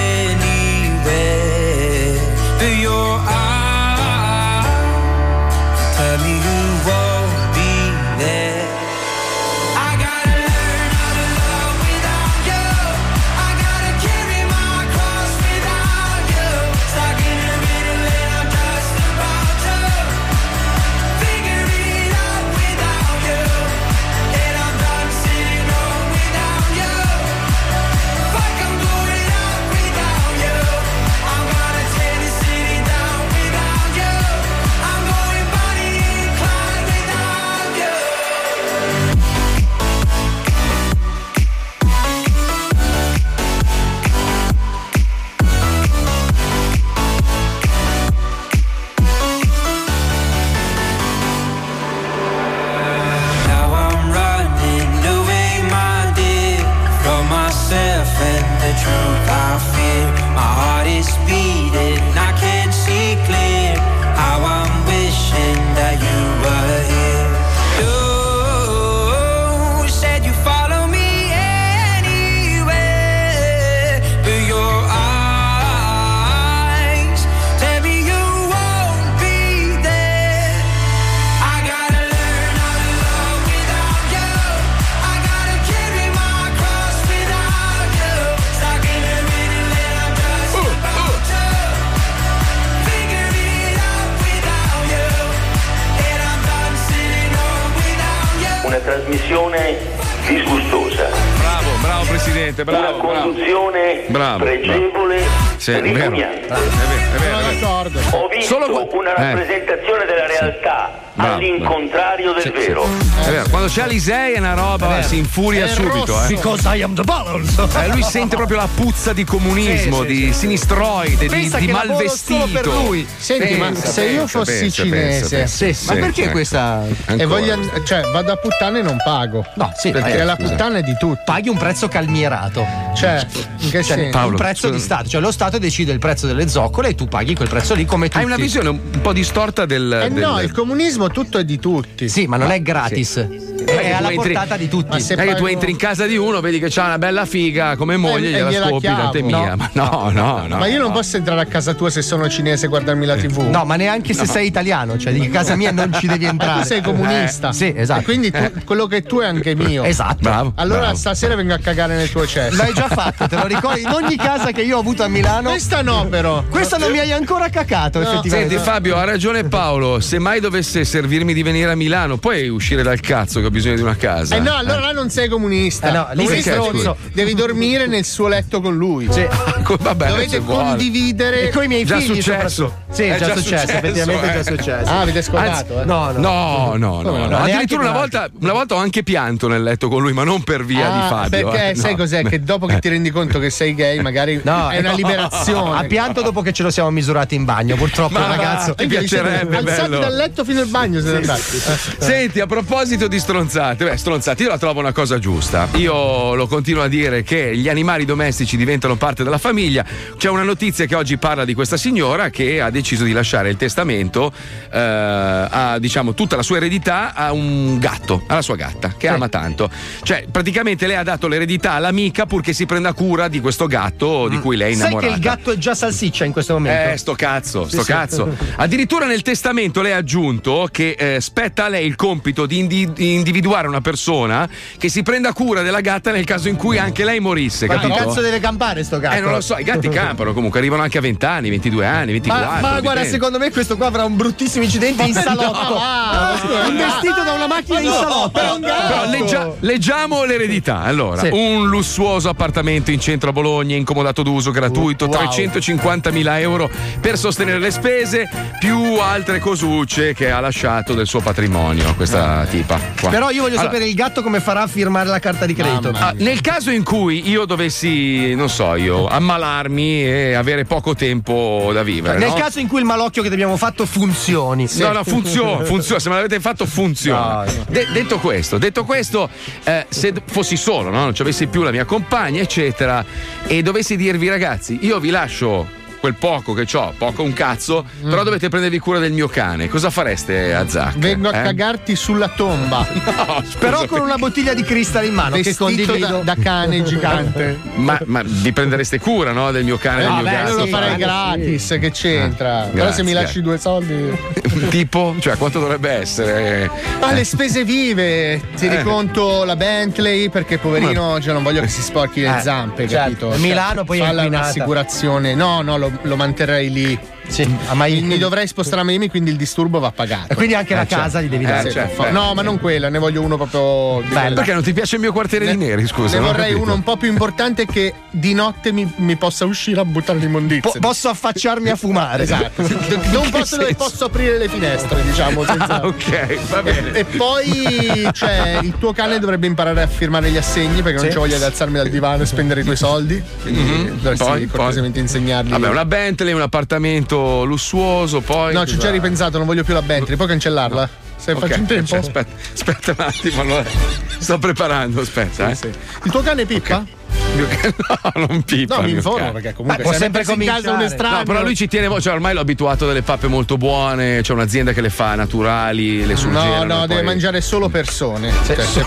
Si infuria È subito. rosso. Eh. Because I am the balance. Eh, lui sente proprio la puzza di comunismo, Sì, sì, di sinistroide, di, Pensa di malvestito. per lui. Senti, ma Pensa, se io pensa, fossi pensa, cinese, pensa, pensa. ma perché ecco. questa. E Ancora. voglio, and- cioè, vado a puttane e non pago. No, sì, perché eh, la puttana è di tutti. Paghi un prezzo calmierato. Cioè, in che Cioè, senso? un prezzo di Stato, cioè lo Stato decide il prezzo delle zoccole e tu paghi quel prezzo lì come tutti. Hai una visione un po' distorta del. Eh del- no, il comunismo tutto è di tutti. Sì, ma non è gratis. È alla tu entri- portata di tutti. Se Non è che tu entri in casa di uno, vedi che c'ha una bella figa come moglie, e gliela gliela chiavo. tanto è mia. No. Ma no, no, no. ma io non posso entrare a casa tua se sono cinese e guardarmi la TV. No, ma neanche se No. sei italiano, cioè di casa mia non ci devi Ma entrare. tu sei comunista. Eh, sì, esatto. E quindi tu- quello che tu è anche mio. Esatto. Bravo, Allora bravo. stasera vengo a cagare nel tuo cesso. L'hai già fatto, te lo ricordi? In ogni casa che io ho avuto a Milano. Questa no, però. Questa non mi hai ancora cacato, effettivamente. Senti Fabio, ha ragione Paolo, se mai dovesse servirmi di venire a Milano, puoi uscire dal cazzo che ho bisogno di una casa. Eh no, allora là non sei comunista. Eh no, lì sei stronzo. devi dormire nel suo letto con lui. Vabbè, Dovete condividere E coi miei Già figli successo. Sì, è già successo, effettivamente è già successo. Ah, avete scopato, Anzi, eh? No, no. No, no, no. No. no? Addirittura una volta, una volta ho anche pianto nel letto con lui, ma non per via di Ah, Fabio. Perché eh, sai no. cos'è? Che dopo che ti rendi conto che sei gay, magari No, è una no. liberazione. Ha pianto dopo che ce lo siamo misurati in bagno. Purtroppo, Ma ragazzo. ti piacerebbe, Alzati bello. dal letto fino al bagno andati. Senti, a proposito di stronzate, beh, stronzate, io la trovo una cosa giusta. Io lo continuo a dire che gli animali domestici diventano parte della famiglia. C'è una notizia che oggi parla di questa signora che ha deciso di lasciare il testamento, eh, a, diciamo, tutta la sua eredità a un gatto, alla sua gatta, che ama tanto. Cioè, praticamente lei ha dato l'eredità all'amica purché si prenda cura di questo gatto di cui lei è Sai innamorata. che il gatto è già salsiccia in questo momento? Eh, sto cazzo, sto Sì, sì. cazzo. Addirittura nel testamento lei ha aggiunto che eh, spetta a lei il compito di indi- di individuare una persona che si prenda cura della gatta nel caso in cui anche lei morisse, Quanto capito? cazzo deve campare sto gatto? Eh, non lo so, i gatti campano comunque, arrivano anche a 20 anni, 22 anni, 24. Ma, ma guarda, dipende. secondo me questo qua avrà un bruttissimo incidente in salotto. no, Ah, scusa, investito da una macchina in no, salotto. però- Però leggia- leggiamo l'eredità. Allora, Sì. un lussuoso appartamento in centro a Bologna, incomodato d'uso, gratuito, Wow. 350.000 euro per sostenere le spese, più altre cosucce che ha lasciato del suo patrimonio, questa tipa. qua. Però io voglio Allora, sapere il gatto come farà a firmare la carta di credito. Ah, nel caso in cui io dovessi, non so io, ammalarmi e avere poco tempo da vivere. Nel no? caso in cui il malocchio che ti abbiamo fatto funzioni. No, no, funziona, funziona. Se me l'avete fatto, funziona. De- detto questo, detto questo, eh, se fossi solo, no? non ci avessi più la mia compagna, eccetera, e dovessi dirvi, ragazzi, io vi lascio quel poco che ho, poco un cazzo, però dovete prendervi cura del mio cane. Cosa fareste a Zac? Vengo a Eh? cagarti sulla tomba. No, Però con una bottiglia di cristallo in mano che condivido. da, da cane gigante. Ma, ma vi prendereste cura, no? Del mio cane, del mio Vabbè, gatto? io lo farei Eh? gratis, che c'entra? Però grazie, se mi lasci grazie. due soldi. Tipo? Cioè, quanto dovrebbe essere? Ah, le spese vive, tieni Eh. conto la Bentley perché poverino cioè, non voglio che si sporchi le Eh, zampe, certo. capito? Milano poi inquinata. un'assicurazione. No, no, lo, lo manterrei lì. Sì, a Miami. Mi dovrei spostare a Miami, quindi il disturbo va pagato. E quindi anche la Eh, certo. casa gli devi Eh, dare. certo. Fa- No, ma non quella, ne voglio uno proprio di quella. Perché non ti piace il mio quartiere di neri? Scusa, Ne non vorrei capito. uno un po' più importante che di notte mi, mi possa uscire a buttare l'immondizia. Po- posso affacciarmi a fumare. Esatto. non posso dove posso aprire le finestre, diciamo. Senza... Ah, ok, va bene. E poi cioè, il tuo cane dovrebbe imparare a firmare gli assegni perché non Sì. c'ho voglia di alzarmi dal divano e spendere i tuoi soldi. Quindi Mhm. dovresti Poi, cortesemente insegnargli. Vabbè, una Bentley, un appartamento lussuoso, poi. No, ci ho già ripensato, non voglio più la Bentley, puoi cancellarla? Se Ok, faccio in tempo. aspetta, aspetta un attimo, allora. Sto preparando, aspetta, eh. Il tuo cane pippa? No, non pippa. No, mi informo perché comunque Beh, può se sempre casa un cominciare. estraneo. No, però lui ci tiene, cioè ormai l'ho abituato a delle pappe molto buone, c'è un'azienda che le fa naturali, le No, surgelano. no, e deve poi- mangiare solo persone. Cioè, se,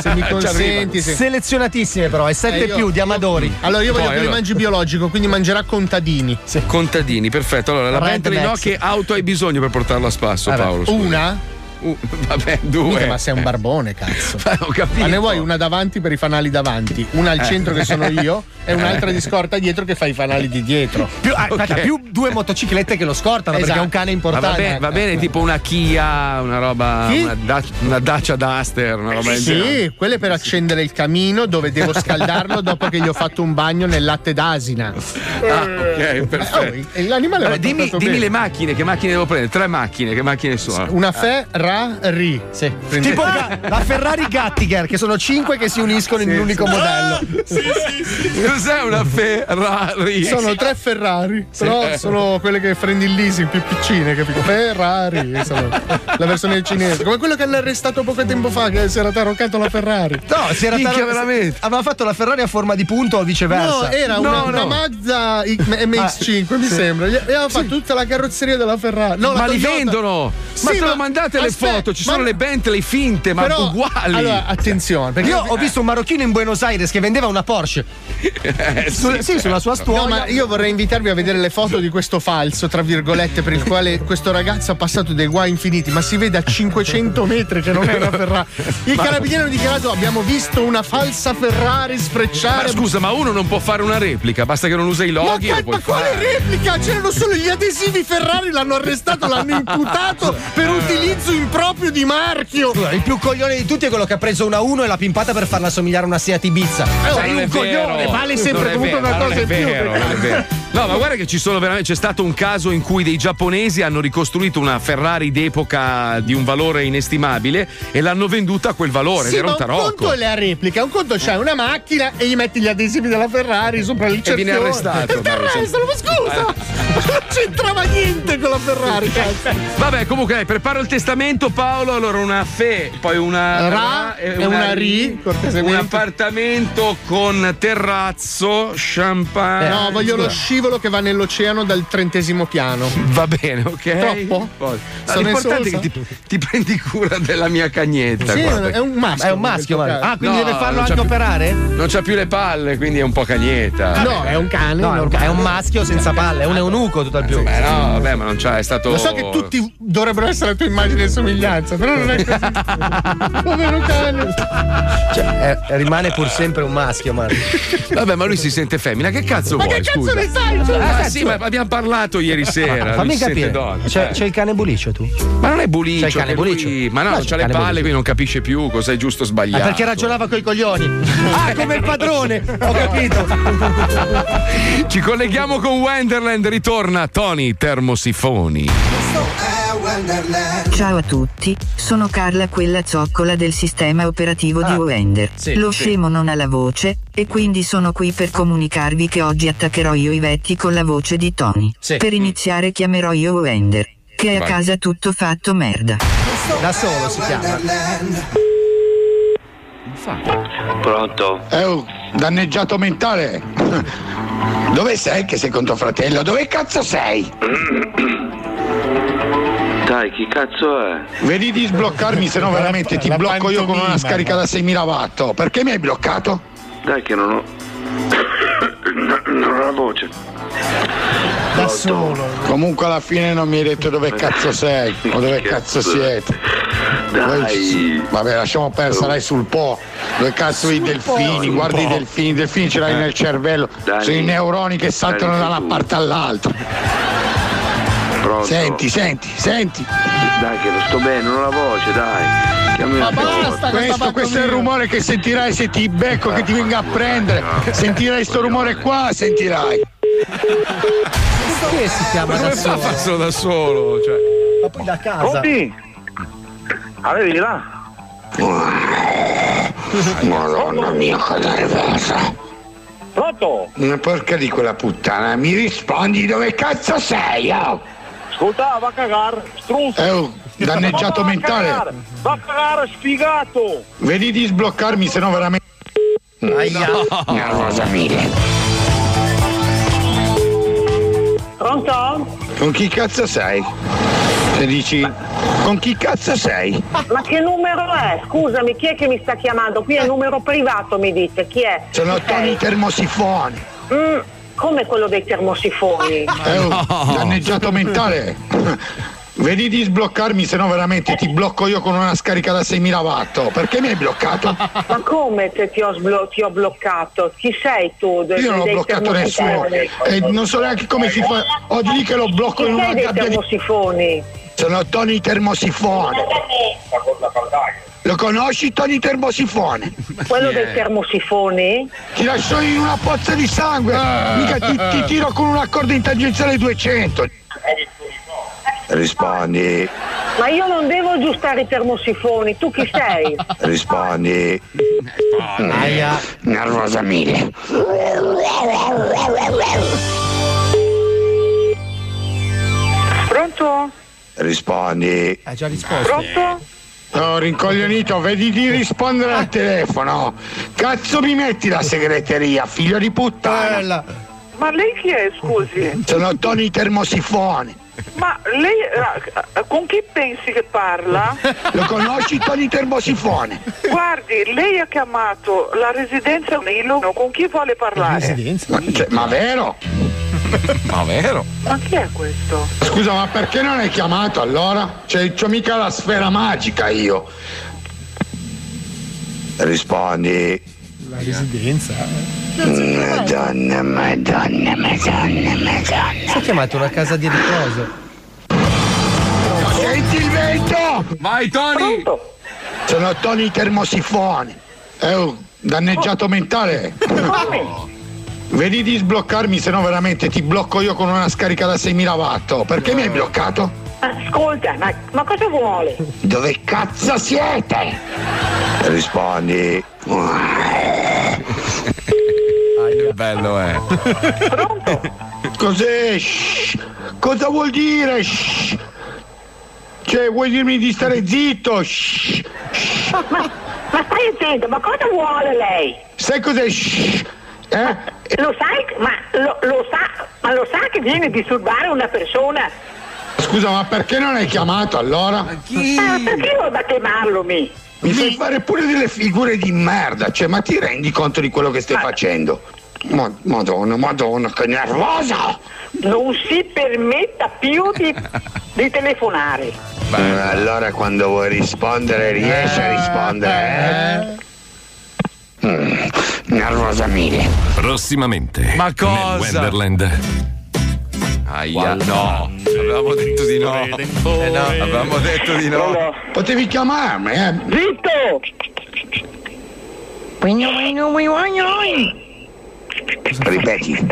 se mi consenti. se- Selezionatissime però, e 7 Eh, io- più di Amadori. Allora io voglio Poi, che lui allora- mangi biologico, quindi mangerà contadini. Contadini, perfetto. Allora, la Bentley no, che auto hai bisogno per portarlo a spasso, Vabbè, Paolo? scusa? Una? Uh, vabbè, due. Mica, ma sei un barbone, cazzo. Ho capito. Ma ne vuoi una davanti per i fanali davanti, una al Eh. centro che sono io e un'altra di scorta dietro che fa i fanali di dietro. Più, ah, aspetta, Ok. più due motociclette che lo scortano perché è un Esatto. cane Ma importante. va bene, va bene, tipo una Kia, una roba. Chi? Una, Da- una Dacia Duster, una roba del genere. Sì, quelle per accendere il camino dove devo scaldarlo dopo che gli ho fatto un bagno nel latte d'asina. Ah, ok, perfetto. Oh, l'animale va dimmi, dimmi le macchine, che macchine devo prendere? Tre macchine, che macchine sono? Una Ferrari. Sì. Prendi- Tipo ga- la Ferrari Gattiger, che sono cinque che si uniscono in un unico modello. Cos'è una Ferrari? Sono tre Ferrari, però sono quelle che prendi il leasing più piccine, capito? Ferrari, la versione cinese. Come quello che hanno arrestato poco tempo fa, che si era taroccato la Ferrari. No, si era Minchia, tar- veramente. Aveva fatto la Ferrari a forma di punto o viceversa. No, era No, una, no. una Mazda I- MX5, mi sembra. Gli aveva fatto tutta la carrozzeria della Ferrari. No, ma li vendono! ma Sì, te lo ma- mandate le foto, ci ma- sono le Bentley finte, ma Però, uguali. Allora, attenzione, perché Io ho visto un marocchino in Buenos Aires che vendeva una Porsche. Eh, Sul- sì, sulla sua stuoia. No, ma io vorrei invitarvi a vedere le foto di questo falso, tra virgolette, per il quale questo ragazzo ha passato dei guai infiniti, ma si vede a 500 metri che non è una Ferrari. Il carabiniere ha dichiarato: abbiamo visto una falsa Ferrari Ma sfrecciare. scusa, ma uno non può fare una replica, basta che non usa i Ma, loghi puoi ma quale replica? C'erano solo gli adesivi Ferrari, l'hanno arrestato, l'hanno imputato per utilizzo improprio proprio di marchio. Scusa, il più coglione di tutti è quello che ha preso una 1 e l'ha pimpata per farla assomigliare a una Seat Ibiza. Eh, Sei un coglione, vale sempre Non è comunque una cosa è in più. vero, non è vero. No, ma guarda che ci sono veramente. C'è stato un caso in cui dei giapponesi hanno ricostruito una Ferrari d'epoca di un valore inestimabile e l'hanno venduta a quel valore. Sì, era ma un conto è la replica, un conto c'hai una macchina e gli metti gli adesivi della Ferrari sopra il cerchione. viene arrestato, E ti arrestano, ma scusa! Non c'entrava niente con la Ferrari, cazzo. Vabbè, comunque, dai, preparo il testamento, Paolo. Allora, una fe, poi una Ra e una ri, cortesemente. Un appartamento con terrazzo, champagne. No, voglio lo scivolo che va nell'oceano dal trentesimo piano. Va bene, ok. Troppo? Poi- Sono L'importante è che ti, ti prendi cura della mia cagnetta. Sì, guarda. è un maschio. È un maschio. Ah, quindi No, deve farlo anche più- operare? Non c'ha più le palle, quindi è un po' cagnetta. No, è un cane. No, è un, normale. è un maschio senza palle, è un eunuco tutto al più. Beh, no, vabbè, ma non c'ha, è stato. Lo so che tutti dovrebbero essere la tua immagine e somiglianza, però non è così. Povero cane. Cioè, eh, rimane pur sempre un maschio, Mario. Vabbè, ma lui si sente femmina. Che cazzo Ma vuoi? che cazzo scusa? ne sai? Cioè, Ah, sì, ma abbiamo parlato ieri sera. Fammi capire. donna. C'è, Eh. c'è il cane buliccio tu? Ma non è buliccio. C'è il cane che lui-? Ma no, No, c'ha le palle, buliccio. quindi non capisce più cosa è giusto o Ah, sbagliato. perché ragionava coi coglioni. Ah, come il padrone. Ho capito. Ci colleghiamo con Wenderland. Ritorna Tony Termosifoni. Ciao a tutti, sono Carla quella zoccola del sistema operativo di Ah, Wender. sì, Lo sì. scemo non ha la voce, e quindi sono qui per comunicarvi che oggi attaccherò io i vetti con la voce di Tony. Sì. Per iniziare chiamerò io Wender, che è a casa tutto fatto merda. Da solo si chiama. Pronto? Eh, danneggiato mentale. Dove sei che sei con tuo fratello? Dove cazzo sei? Dai, chi cazzo è? Vedi di sbloccarmi, se no veramente ti blocco io con una scarica da 6000 watt. Perché mi hai bloccato? Dai che non ho. non ho la voce. Da solo. Comunque alla fine non mi hai detto dove cazzo sei o dove cazzo siete. Dai. Vabbè, lasciamo perdere, sarai sul Po. Dove cazzo i delfini? Po'. Guardi i Po'. delfini, i delfini ce l'hai Eh. nel cervello. Dai. Sono i neuroni che saltano da una parte all'altra. Pronto? Senti, senti, senti. Dai che non sto bene, non ho la voce, dai. Chiami Ma basta, questo, questo è il rumore che sentirai se ti becco, che ti venga a prendere. Sentirai sto rumore qua, sentirai. Perché si chiama Come da fa a solo? farselo da solo? Cioè. Ma poi da casa. Pronti? Avevi là? Madonna mia, che nervosa. Pronto? Una porca di quella puttana, mi rispondi dove cazzo sei, oh? Ascolta, va a cagare, struzzo. Eh, oh, danneggiato Va a mentale. cagare, Va a cagare, sfigato. Vedi di sbloccarmi, se no veramente. Aia. Nervosa mille. Pronto? Con chi cazzo sei? Se dici. Con chi cazzo sei? Ma che numero è? Scusami, chi è che mi sta chiamando? Qui è numero privato, mi dice. Chi è? Sono? Tony Termosifoni. Mm, come quello dei termosifoni? Eh, oh, danneggiato mentale. Vedi di sbloccarmi, se no veramente ti blocco io con una scarica da 6000 watt. Perché mi hai bloccato? Ma come se ti ho, sblo- ti ho bloccato? Chi sei tu? De- Io non ho dei bloccato nessuno e non so neanche come si fa. Ho di lì che lo blocco Chi in una dei gabbia di. termosifoni? Sono Tony Termosifone. Lo conosci Tony Termosifone? Quello dei termosifoni? Ti lascio in una pozza di sangue, mica ti, ti tiro con un accordo in tangenziale 200. Rispondi, Ma io non devo aggiustare i termosifoni, tu chi sei? rispondi. Aia. Nervosa mille. Pronto? Rispondi. Ha già risposto. Pronto? No, rincoglionito, vedi di rispondere al telefono. Cazzo mi metti la segreteria, figlio di puttana. Ma lei chi è, scusi? Sono Tony Termosifone. Ma lei eh, con chi pensi che parla? Lo conosci Tony Termosifone? Guardi, lei ha chiamato la residenza Nilo, con chi vuole parlare? Ma, cioè, ma vero? Ma vero? Ma chi è questo? Scusa, ma perché non hai chiamato allora? Cioè, c'ho mica la sfera magica io. Rispondi. La residenza. Madonna, madonna, madonna, madonna. Si è chiamato una casa di riposo. Senti il vento! Vai Tony! Sono Tony Termosifoni. È un danneggiato mentale. Vedi di sbloccarmi, se no veramente ti blocco io con una scarica da 6000 watt. Perché mi hai bloccato? Ascolta, ma, ma cosa vuole? Dove cazzo siete? Rispondi. Che bello è. Cos'è? Shh. Cosa vuol dire? Shh. Cioè, vuoi dirmi di stare zitto? Shh. Ma, ma stai attento, ma cosa vuole lei? Sai cos'è? Shh. Eh? Lo sai, ma lo, lo sa, ma lo sa che viene a disturbare una persona? Scusa, ma perché non hai chiamato allora? Ma perché ho da chiamarlo mi? Mi fai fare pure delle figure di merda, cioè, ma ti rendi conto di quello che stai facendo? Ma- madonna, madonna, che nervosa! Non si permetta più di, di telefonare. Eh, allora quando vuoi rispondere riesci a rispondere, eh? Mm, nervosa mille. Prossimamente. Ma cosa? Nel Wonderland. Aia, no, avevamo detto di no. Eh no, avevamo detto di no. Potevi chiamarmi, eh? Zitto! Ripeti.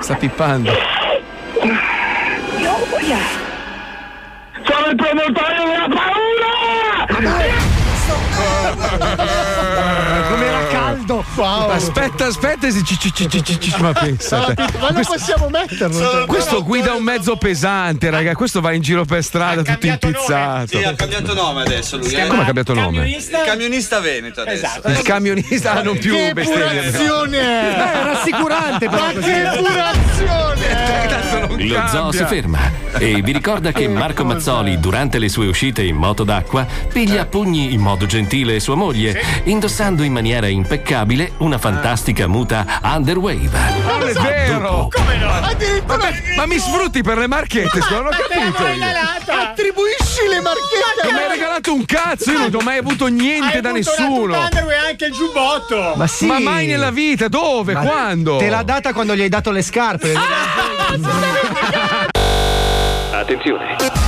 Sta pippando. Sono il promotore della paura! Com'era caldo! Wow. Aspetta, aspetta, si- ci- ci- ci- ci- ci- ci- ma pensate. Ma non Questo- possiamo metterlo. Questo guida un mezzo pesante, raga. Questo va in giro per strada tutto impizzato. Sì, ha cambiato nome adesso lui. eh. Come ha cambiato nome? Il camionista veneto adesso. Il camionista ah, non più Che epurazione! Eh, rassicurante però Ma che epurazione! Lo zoo si ferma e vi ricorda che Marco Mazzoli, durante le sue uscite in moto d'acqua, piglia a pugni in modo gentile sua moglie, indossando in maniera impeccabile una fantastica muta Underwave. Non è vero! Come no? Ma, ma mi sfrutti per le marchette? Non ho capito. Attribuisci le marchette! Non mi hai regalato un cazzo, io non ho mai avuto niente da nessuno. anche il giubbotto. Ma sì. Ma mai nella vita, dove? Ma Quando? Te l'ha data quando gli hai dato le scarpe. Attenzione.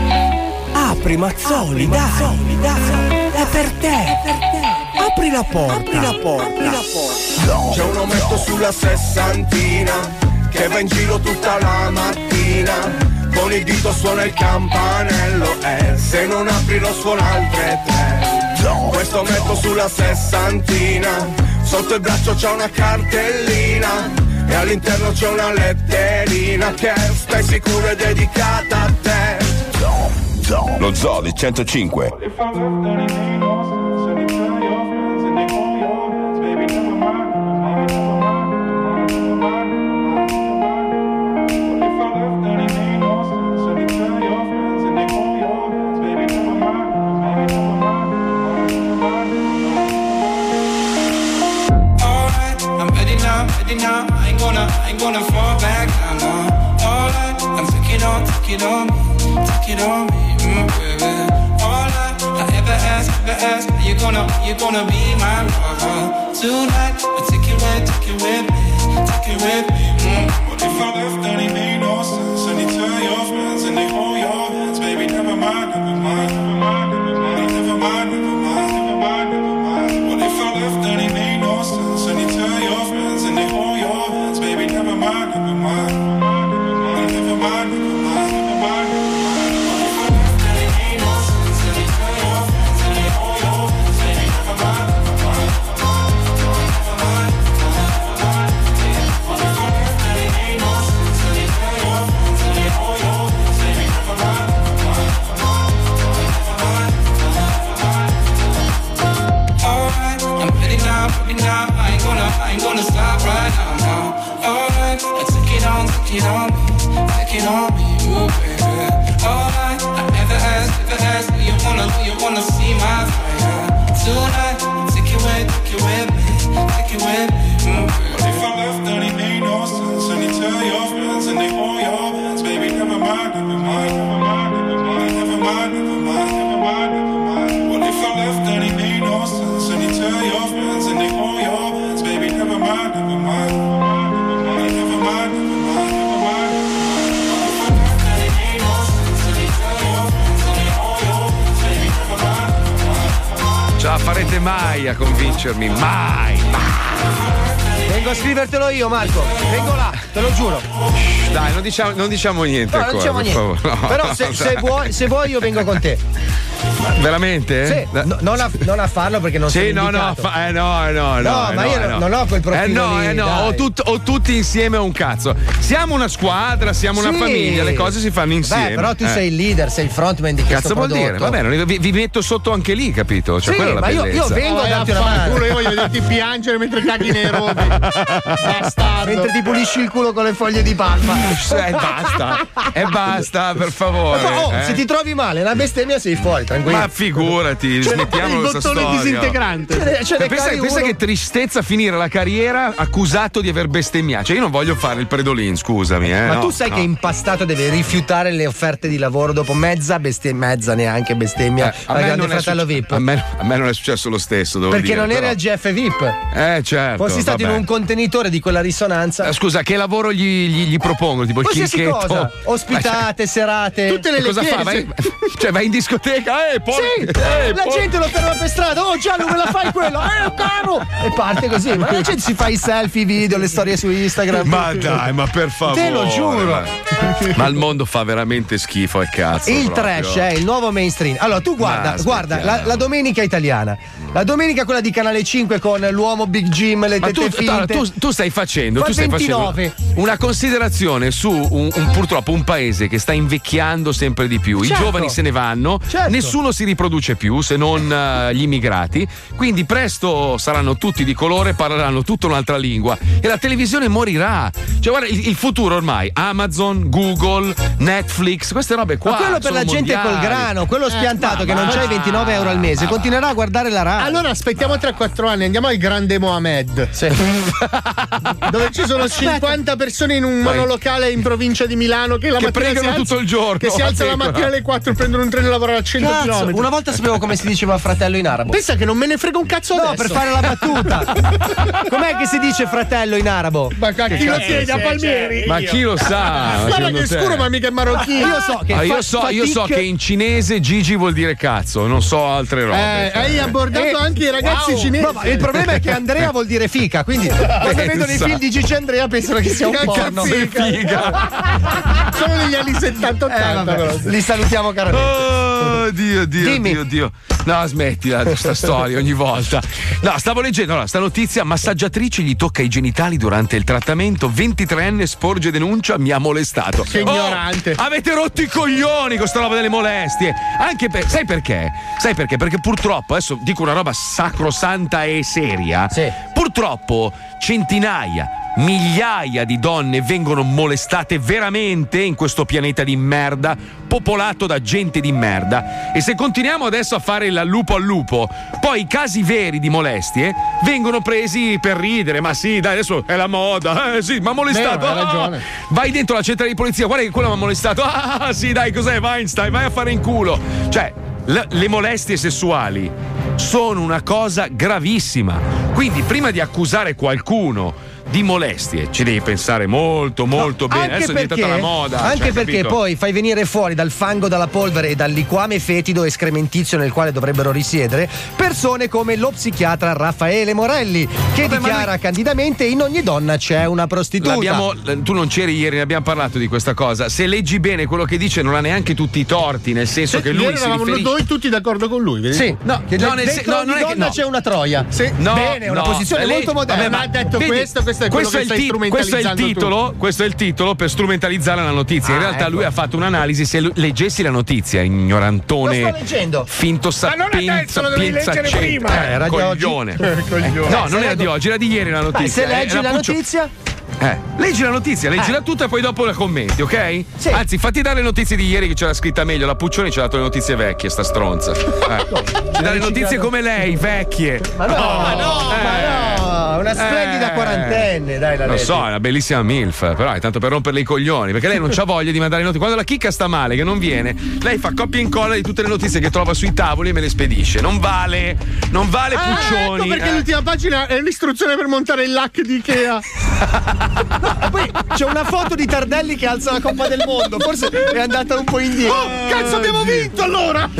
Apri Mazzoli, dai, dai. È per te. Apri la porta. Apri la porta. C'è un ometto sulla sessantina che va in giro tutta la mattina. Con il dito suona il campanello e se non apri lo suona altre tre. Questo ometto sulla sessantina, sotto il braccio c'è una cartellina e all'interno c'è una letterina che stai sicuro è dedicata a te. Lo Zoo di 105. Alright, I'm ready now. I ain't gonna, I ain't gonna fall back down now. Alright, I'm take it on, take it on me, take it on me, mm, baby. I ever ask, ever ask, are you gonna, you gonna be my lover tonight? I take with, take it with me, take it with me. Mm. What if I left and it made no sense? And you tell your friends and they hold a convincermi, mai, Vengo a scrivertelo io, Marco. Vengo là, te lo giuro. Dai, non diciamo, non diciamo niente No, non ancora, diciamo per niente. Però se, se vuoi, se vuoi io vengo con te. Veramente? Sì, no- non, a, non a farlo perché non Sì, sei no, no, fa- eh, no, eh, no, no, No, eh, ma io eh, non- non ho quel profilo Eh no, lì, eh no, dai. o, tut- o tutti insieme o un cazzo. Siamo una squadra, siamo una Sì. famiglia, le cose si fanno insieme. Beh, però tu eh. sei il leader, sei il frontman di questo Cazzo vuol prodotto. dire? Vabbè, vi, vi metto sotto anche lì, capito? Cioè, Sì, la ma io- io vengo a darti una mano. Io voglio vederti piangere mentre caghi nei rovi. Bastardo. Mentre ti pulisci il culo con le foglie di palma. Eh, basta, e basta, per favore. Oh, eh. se ti trovi male, una bestemmia sei fuori, tranquillo. Ma figurati, C'è smettiamo il questa bottone storia. disintegrante. Ce ne- ce ne pensa cari pensa uno. che tristezza finire la carriera accusato di aver bestemmiato. Cioè, io non voglio fare il predolin, scusami. Eh, Ma no, tu sai no. che impastato deve rifiutare le offerte di lavoro dopo mezza bestemmia, mezza neanche bestemmia Eh, a al me, grande non fratello succe- VIP. a me- a me non è successo lo stesso, devo Perché dire, non eri però. al GF VIP. Eh, certo. Fossi stato in un contenitore di quella risonanza. Eh, Scusa, che lavoro gli, gli, gli propongono? Tipo il Qualsiasi chinchetto? cosa. Ospitate, serate. Tutte le cosa fa? Vai, cioè, vai in discoteca? Eh, poi. Sì, eh, la poi- gente lo ferma per strada. Oh, Gianlu, me la fai quello? Eh, caro! E parte così. Ma la gente si fa i selfie, i video, le storie su Instagram. Ma dai, ma per favore. Te lo giuro. Ma, ma il mondo fa veramente schifo al cazzo. Il proprio. trash è il nuovo mainstream. Allora, tu guarda, Ma guarda la, la domenica italiana, la domenica quella di Canale 5 con l'uomo Big Jim, le Ma tette tu, finte. tu- tu stai facendo, Fa tu stai 29. facendo una considerazione su un, un- purtroppo un paese che sta invecchiando sempre di più. Certo. I giovani se ne vanno, Certo. nessuno si riproduce più se non eh, gli immigrati. Quindi presto saranno tutti di colore, parleranno tutta un'altra lingua e la televisione morirà. Cioè, guarda, il, il futuro ormai Amazon, Google, Netflix, queste robe qua. Ma quello per la gente mondiali. col grano, quello spiantato ma che non c'ha i 29 euro al mese, continuerà a guardare la RAI. Allora aspettiamo 3-4 anni, andiamo al grande Mohamed. Dove ci sono 50 persone in un Vai. monolocale in provincia di Milano che la Che mattina pregano alza- tutto il giorno. Che si alza la Sì, mattina alle 4 prendono un treno e lavorano a 100 Cazzo, km. una volta sapevo come si diceva fratello in arabo. Pensa che non me ne frega un cazzo No, adesso. per fare la battuta. Com'è che si dice fratello in arabo? Ma a chi lo chiede? A Palmieri? Ma chi lo sa? Guarda che te? scuro, ma mica è marocchino. Io so che Ah, io fa- so, io so che in cinese Gigi vuol dire cazzo, non so altre robe. Eh, hai abordato Eh, anche i ragazzi wow. cinesi. No, ma il problema è che Andrea vuol dire fica, quindi quando vedono i film di Gigi e Andrea pensano che sia un Che porno. cazzica. Sono degli anni 70-80 Eh. Li salutiamo caramente. Oh, Dio, Dio, Dimmi. Dio, Dio. No, smettila questa storia ogni volta. No, stavo leggendo allora, sta notizia: massaggiatrice gli tocca i genitali durante il trattamento. 23enne sporge denuncia, mi ha molestato. Che ignorante. Oh, avete rotto i coglioni con sta roba delle molestie. Anche per. Sai perché? Sai perché? Perché purtroppo, adesso dico una roba sacrosanta e seria. Sì. Purtroppo centinaia, migliaia di donne vengono molestate veramente in questo pianeta di merda, popolato da gente di merda. E se continuiamo adesso a fare il lupo al lupo, poi i casi veri di molestie vengono presi per ridere. Ma sì, dai, adesso è la moda. Eh sì, mi ha molestato. Vero, ah! Vai dentro la centrale di polizia, guarda che quello mi ha molestato. Ah, sì, dai, cos'è Weinstein? Vai a fare in culo. Cioè, le- le molestie sessuali sono una cosa gravissima. Quindi, prima di accusare qualcuno di molestie, ci devi pensare molto, molto bene. Anche Adesso è perché, diventata la moda. anche cioè, perché capito? poi fai venire fuori dal fango, dalla polvere e dal liquame fetido e scrementizio nel quale dovrebbero risiedere persone come lo psichiatra Raffaele Morelli, che Vabbè, dichiara candidamente in ogni donna c'è una prostituta. L'abbiamo- tu non c'eri ieri, ne abbiamo parlato di questa cosa. Se leggi bene quello che dice, non ha neanche tutti i torti, nel senso che lui Ieri si eravamo riferisce. noi tutti d'accordo con lui. vedi? Sì, No, che no, nel dentro no, ogni non è che- donna no. c'è una troia. Sì. No, Bene, è una no. posizione Lei- molto moderna. Vabbè, ma ha detto Vedi, questo, questo è quello questo che il stai ti- questo è il strumentalizzando tu. titolo, questo è il titolo per strumentalizzare la notizia. In Ah, realtà ecco. lui ha fatto un'analisi. Se leggessi la notizia, Lo ignorantone. sto leggendo. Finto Ma non adesso, lo dovevi leggere prima. Eh, era di oggi. coglione. Coglione. No, Eh, non era di oggi, era di ieri la notizia. se leggi Era la Puccio- notizia, Eh, leggi la notizia, leggila tutta e poi dopo la commenti, ok? Anzi, fatti dare le notizie di ieri che c'era scritta meglio. La Puccioni ci ha dato le notizie vecchie, sta stronza. Eh. Ci dà le notizie come lei, vecchie. Ma no, ma no, ma no, una splendida Eh. quarantenne, dai, la Lo so, è una bellissima MILF, però è tanto per romperle i coglioni, perché lei non c'ha voglia di mandare notizie. Quando la chicca sta male, che non viene, lei fa coppia e incolla di tutte le notizie che trova sui tavoli e me le spedisce. Non vale, non vale Ah, Puccioni. ecco perché eh. l'ultima pagina è l'istruzione per montare il lac di Ikea. E poi c'è una foto di Tardelli che alza la Coppa del Mondo. Forse è andata un po' indietro. Oh, cazzo, abbiamo vinto allora!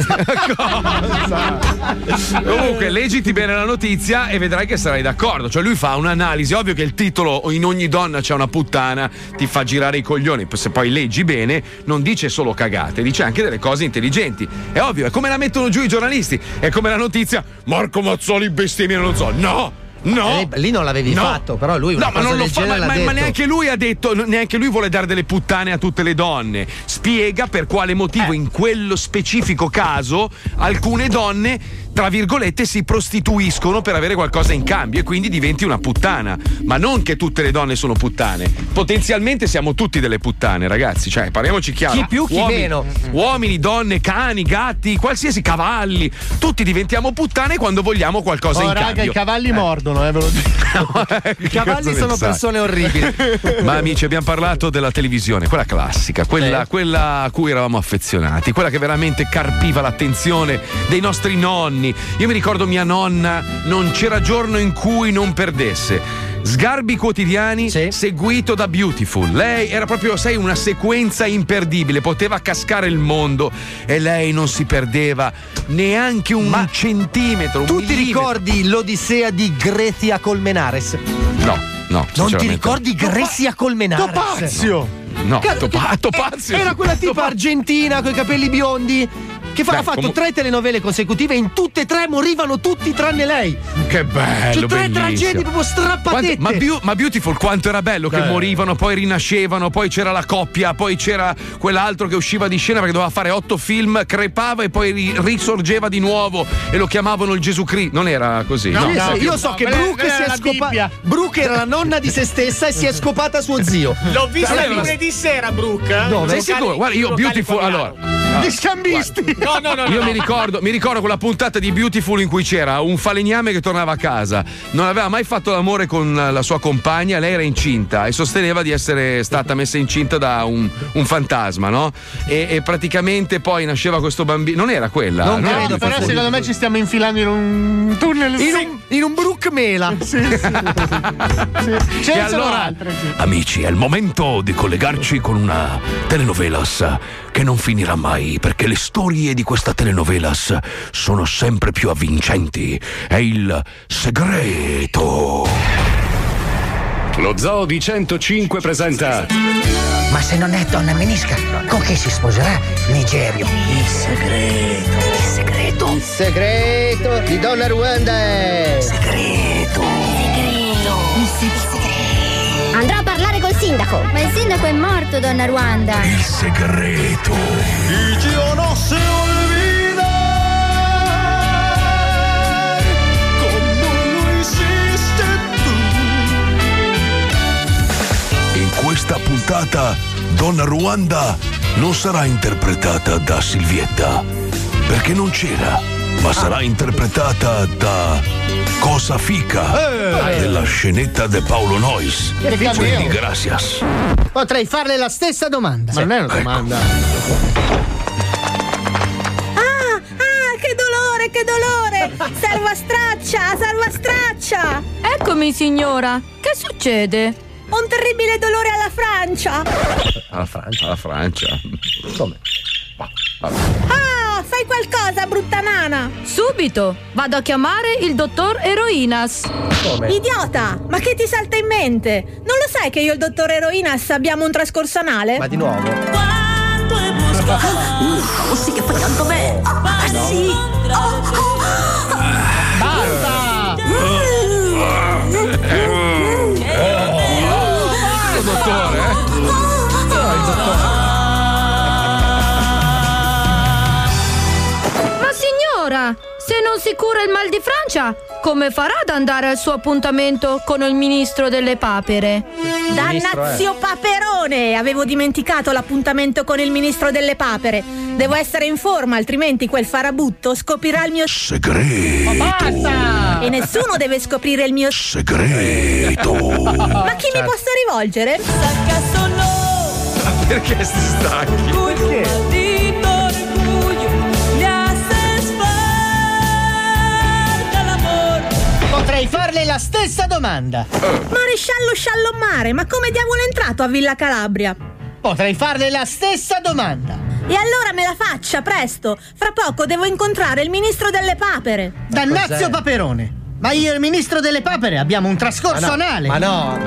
Comunque, leggiti bene la notizia e vedrai che sarai d'accordo. Cioè, lui fa un'analisi. Ovvio che il titolo in ogni donna c'è una puttana, ti fa girare i coglioni. Se poi leggi bene, non dice solo cagate, dice anche delle cose intelligenti. È ovvio, è come la mettono giù i giornalisti. È come la notizia: Marco Mazzoli bestemmia non so. No! No, Eh, lì non l'avevi No. fatto, però lui No, ma non lo fa, ma, ma- ma neanche lui ha detto, neanche lui vuole dare delle puttane a tutte le donne. Spiega per quale Eh. motivo in quello specifico caso alcune donne, tra virgolette, si prostituiscono per avere qualcosa in cambio e quindi diventi una puttana. Ma non che tutte le donne sono puttane. Potenzialmente siamo tutti delle puttane, ragazzi. Cioè, parliamoci chiaro. Chi più, chi Uomini- meno. Uomini, donne, cani, gatti, qualsiasi cavalli. Tutti diventiamo puttane quando vogliamo qualcosa Oh, in raga, cambio. i cavalli mordono, eh, ve lo dico. I cavalli sono persone orribili. Ma amici, abbiamo parlato della televisione, quella classica, quella, quella a cui eravamo affezionati, quella che veramente carpiva l'attenzione dei nostri nonni. Io mi ricordo mia nonna, non c'era giorno in cui non perdesse. Sgarbi quotidiani seguito da Beautiful. Lei era proprio, sai, una sequenza imperdibile, poteva cascare il mondo e lei non si perdeva neanche un centimetro. un Tu ti millimetro. ricordi l'Odissea di Grezia Colmenares? No, no. Non ti ricordi Grezia Colmenares? Topazio! No, che- Topazio. Era quella tipa argentina con i capelli biondi che fa- Beh, ha fatto comu- tre telenovele consecutive e in tutte e tre morivano tutti tranne lei. Che bello, Cioè, tre bellissimo. tragedie proprio strappatette. Quanto- ma, Beau- ma Beautiful quanto era bello che Eh. morivano, poi rinascevano, poi c'era la coppia, poi c'era quell'altro che usciva di scena perché doveva fare otto film, crepava e poi ri- risorgeva di nuovo e lo chiamavano il Gesù Cristo. Non era così. Sì, no. sì, io so che Brooke si è scopata. Brooke era la nonna di se stessa e si è scopata suo zio. L'ho vista Allora, lunedì sera, Brooke. Dove? Sei sicuro? Guarda, io Beautiful. Allora. Gli scambisti! No, no, no. Io no, mi ricordo, mi ricordo quella puntata di Beautiful in cui c'era un falegname che tornava a casa, non aveva mai fatto l'amore con la sua compagna, lei era incinta e sosteneva di essere stata messa incinta da un, un fantasma, no? E, e praticamente poi nasceva questo bambino. Non era quella? Non credo. Però secondo me ci stiamo infilando in un tunnel. In un, in un Brooke mela. Sì, sì. sì. Ce E ne sono allora- altre. sì. Amici, è il momento di collegarci con una telenovelas che non finirà mai perché le storie di questa telenovelas sono sempre più avvincenti. È il segreto. Lo Zoo di 105 presenta Ma se non è donna Menisca, con chi si sposerà Nigerio? Il segreto. Il segreto. Il segreto di Donna Ruanda è. Segreto. Andrò a parlare col sindaco. Ma il sindaco è morto, donna Ruanda. Il segreto. Y questa puntata, Donna Ruanda non sarà interpretata da Silvietta, perché non c'era, ma sarà interpretata da Cosa Fica, Eh. della scenetta de Paolo Nois. Quindi, gracias. Potrei farle la stessa domanda. Ma non è una domanda. Ah, ah, che dolore, che dolore! Salva straccia, salva straccia! Eccomi, signora. Che succede? Un terribile dolore alla Francia! Alla Francia. Alla Francia. Come? Ah, fai qualcosa, brutta nana! Subito. Vado a chiamare il dottor Eroinas. Come? Idiota! Ma che ti salta in mente? Non lo sai che io e il dottor Eroinas abbiamo un trascorso anale? Ma di nuovo? Oh sì che fai tanto bene. Ah sì. Se non si cura il mal di Francia, come farà ad andare al suo appuntamento con il ministro delle papere? Dannazio Paperone! Avevo dimenticato l'appuntamento con il ministro delle papere. Devo essere in forma, altrimenti quel farabutto scoprirà il mio Segreto. Ma basta! E nessuno deve scoprire il mio Segreto. Ma chi mi posso rivolgere? Perché si stacchi? Potrei stessa domanda. Maresciallo Sciallommare, ma come diavolo è entrato a Villa Calabria? Potrei farle la stessa domanda. E allora me la faccia, presto! Fra poco devo incontrare il ministro delle papere. Dannazio Paperone. Ma io e il ministro delle papere abbiamo un trascorso Ma no, anale. ma no,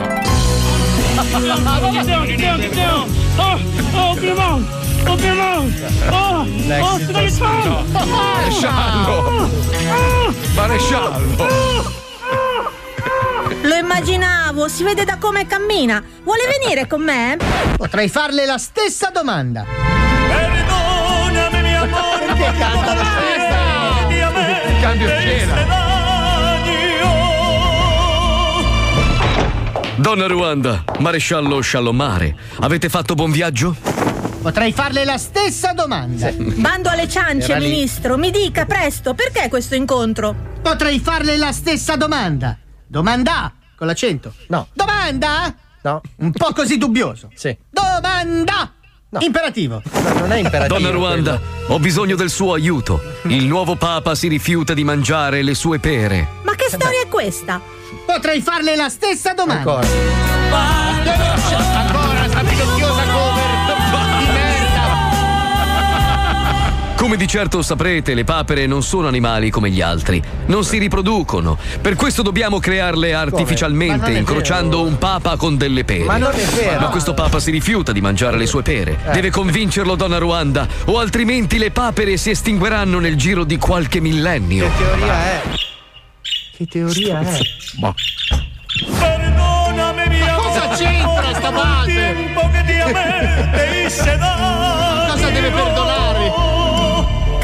Oh, oh, Piemonte! Oh, Piemonte! Oh, oh, Spirituale! Maresciallo! Maresciallo! Lo immaginavo, si vede da come cammina. Vuole venire con me? Potrei farle la stessa domanda. Perdonami, mi amore, Perché canta la stessa? Cambio scena. Donna Ruanda, maresciallo Sciallomare, avete fatto buon viaggio? Potrei farle la stessa domanda. Bando alle ciance, Era lì. ministro. Mi dica presto, perché questo incontro? Potrei farle la stessa domanda. Domanda con l'accento. No. Domanda? No. Un po' così dubbioso. Sì. Domanda! Imperativo. No, non è imperativo. Donna Ruanda, ho bisogno del suo aiuto. Il nuovo papa si rifiuta di mangiare le sue pere. Ma che storia è questa? Potrei farle la stessa domanda. Ancora. Ancora, Come di certo saprete, le papere non sono animali come gli altri. Non si riproducono. Per questo dobbiamo crearle Ma artificialmente, incrociando vero. un papa con delle pere. Ma non è vero. Ma questo papa si rifiuta di mangiare le sue pere. Eh. Deve convincerlo, donna Ruanda, o altrimenti le papere si estingueranno nel giro di qualche millennio. Che teoria è? Che teoria è? Boh. Perdonami, mi amore. cosa c'entra sta base? Tempo che di a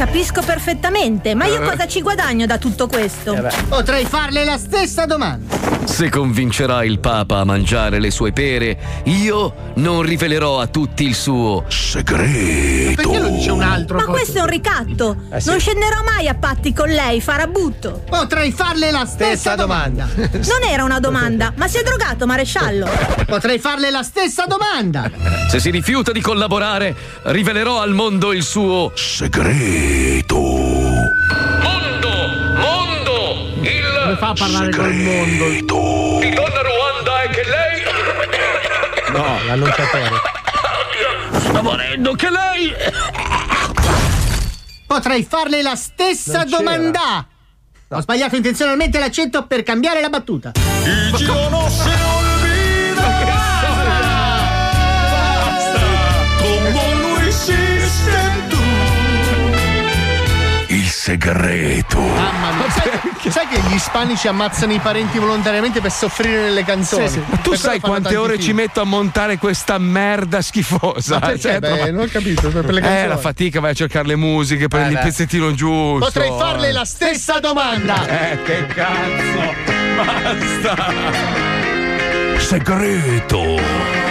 Capisco perfettamente, ma io Eh. cosa ci guadagno da tutto questo? Potrei farle la stessa domanda. Se convincerà il Papa a mangiare le sue pere, io non rivelerò a tutti il suo segreto. Perché lo dice un altro? Ma poi? questo è un ricatto. Eh sì. Non scenderò mai a patti con lei, farabutto. Potrei farle la stessa, Stessa domanda. Non era una domanda, ma si è drogato, maresciallo. Potrei farle la stessa domanda. Se si rifiuta di collaborare, rivelerò al mondo il suo segreto. Mondo! Mondo! Il Come fa a parlare col mondo? di Donna Ruanda è che lei No, l'annunciatore. sta morendo, che lei Potrei farle la stessa Non domanda. Ho sbagliato intenzionalmente l'accento per cambiare la battuta. Il giorno se olvida. Segreto. Mamma mia. Sai, sai che gli ispanici ammazzano i parenti volontariamente per soffrire nelle canzoni? Sì, sì. Ma tu Per sai quante ore film. ci metto a montare questa merda schifosa? Ma perché? Cioè, Beh, troppo- non ho capito, per le Eh, canzoni. la fatica, vai a cercare le musiche, prendi Eh, il pezzettino giusto. Potrei farle la stessa domanda. Eh, che cazzo! Basta! Segreto.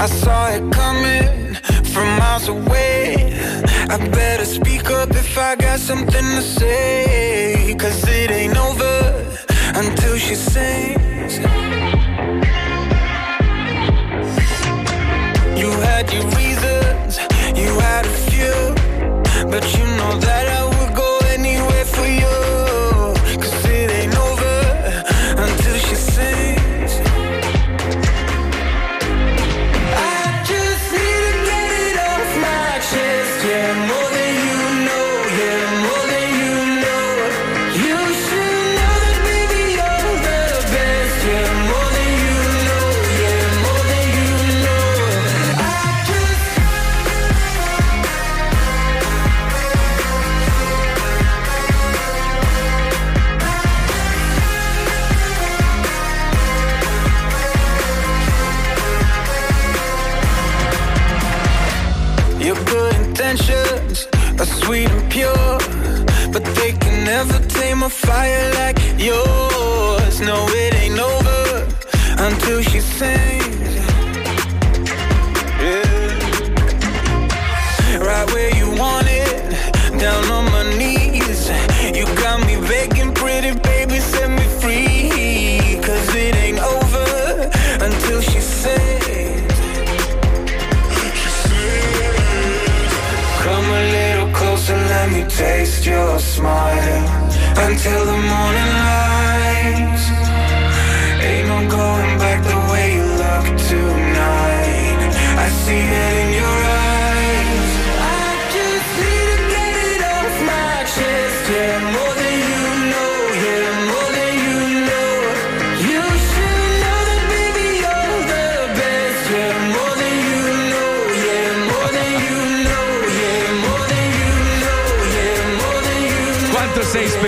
I saw it coming from miles away. I better speak up if I got something to say. Cause it ain't over until she sings.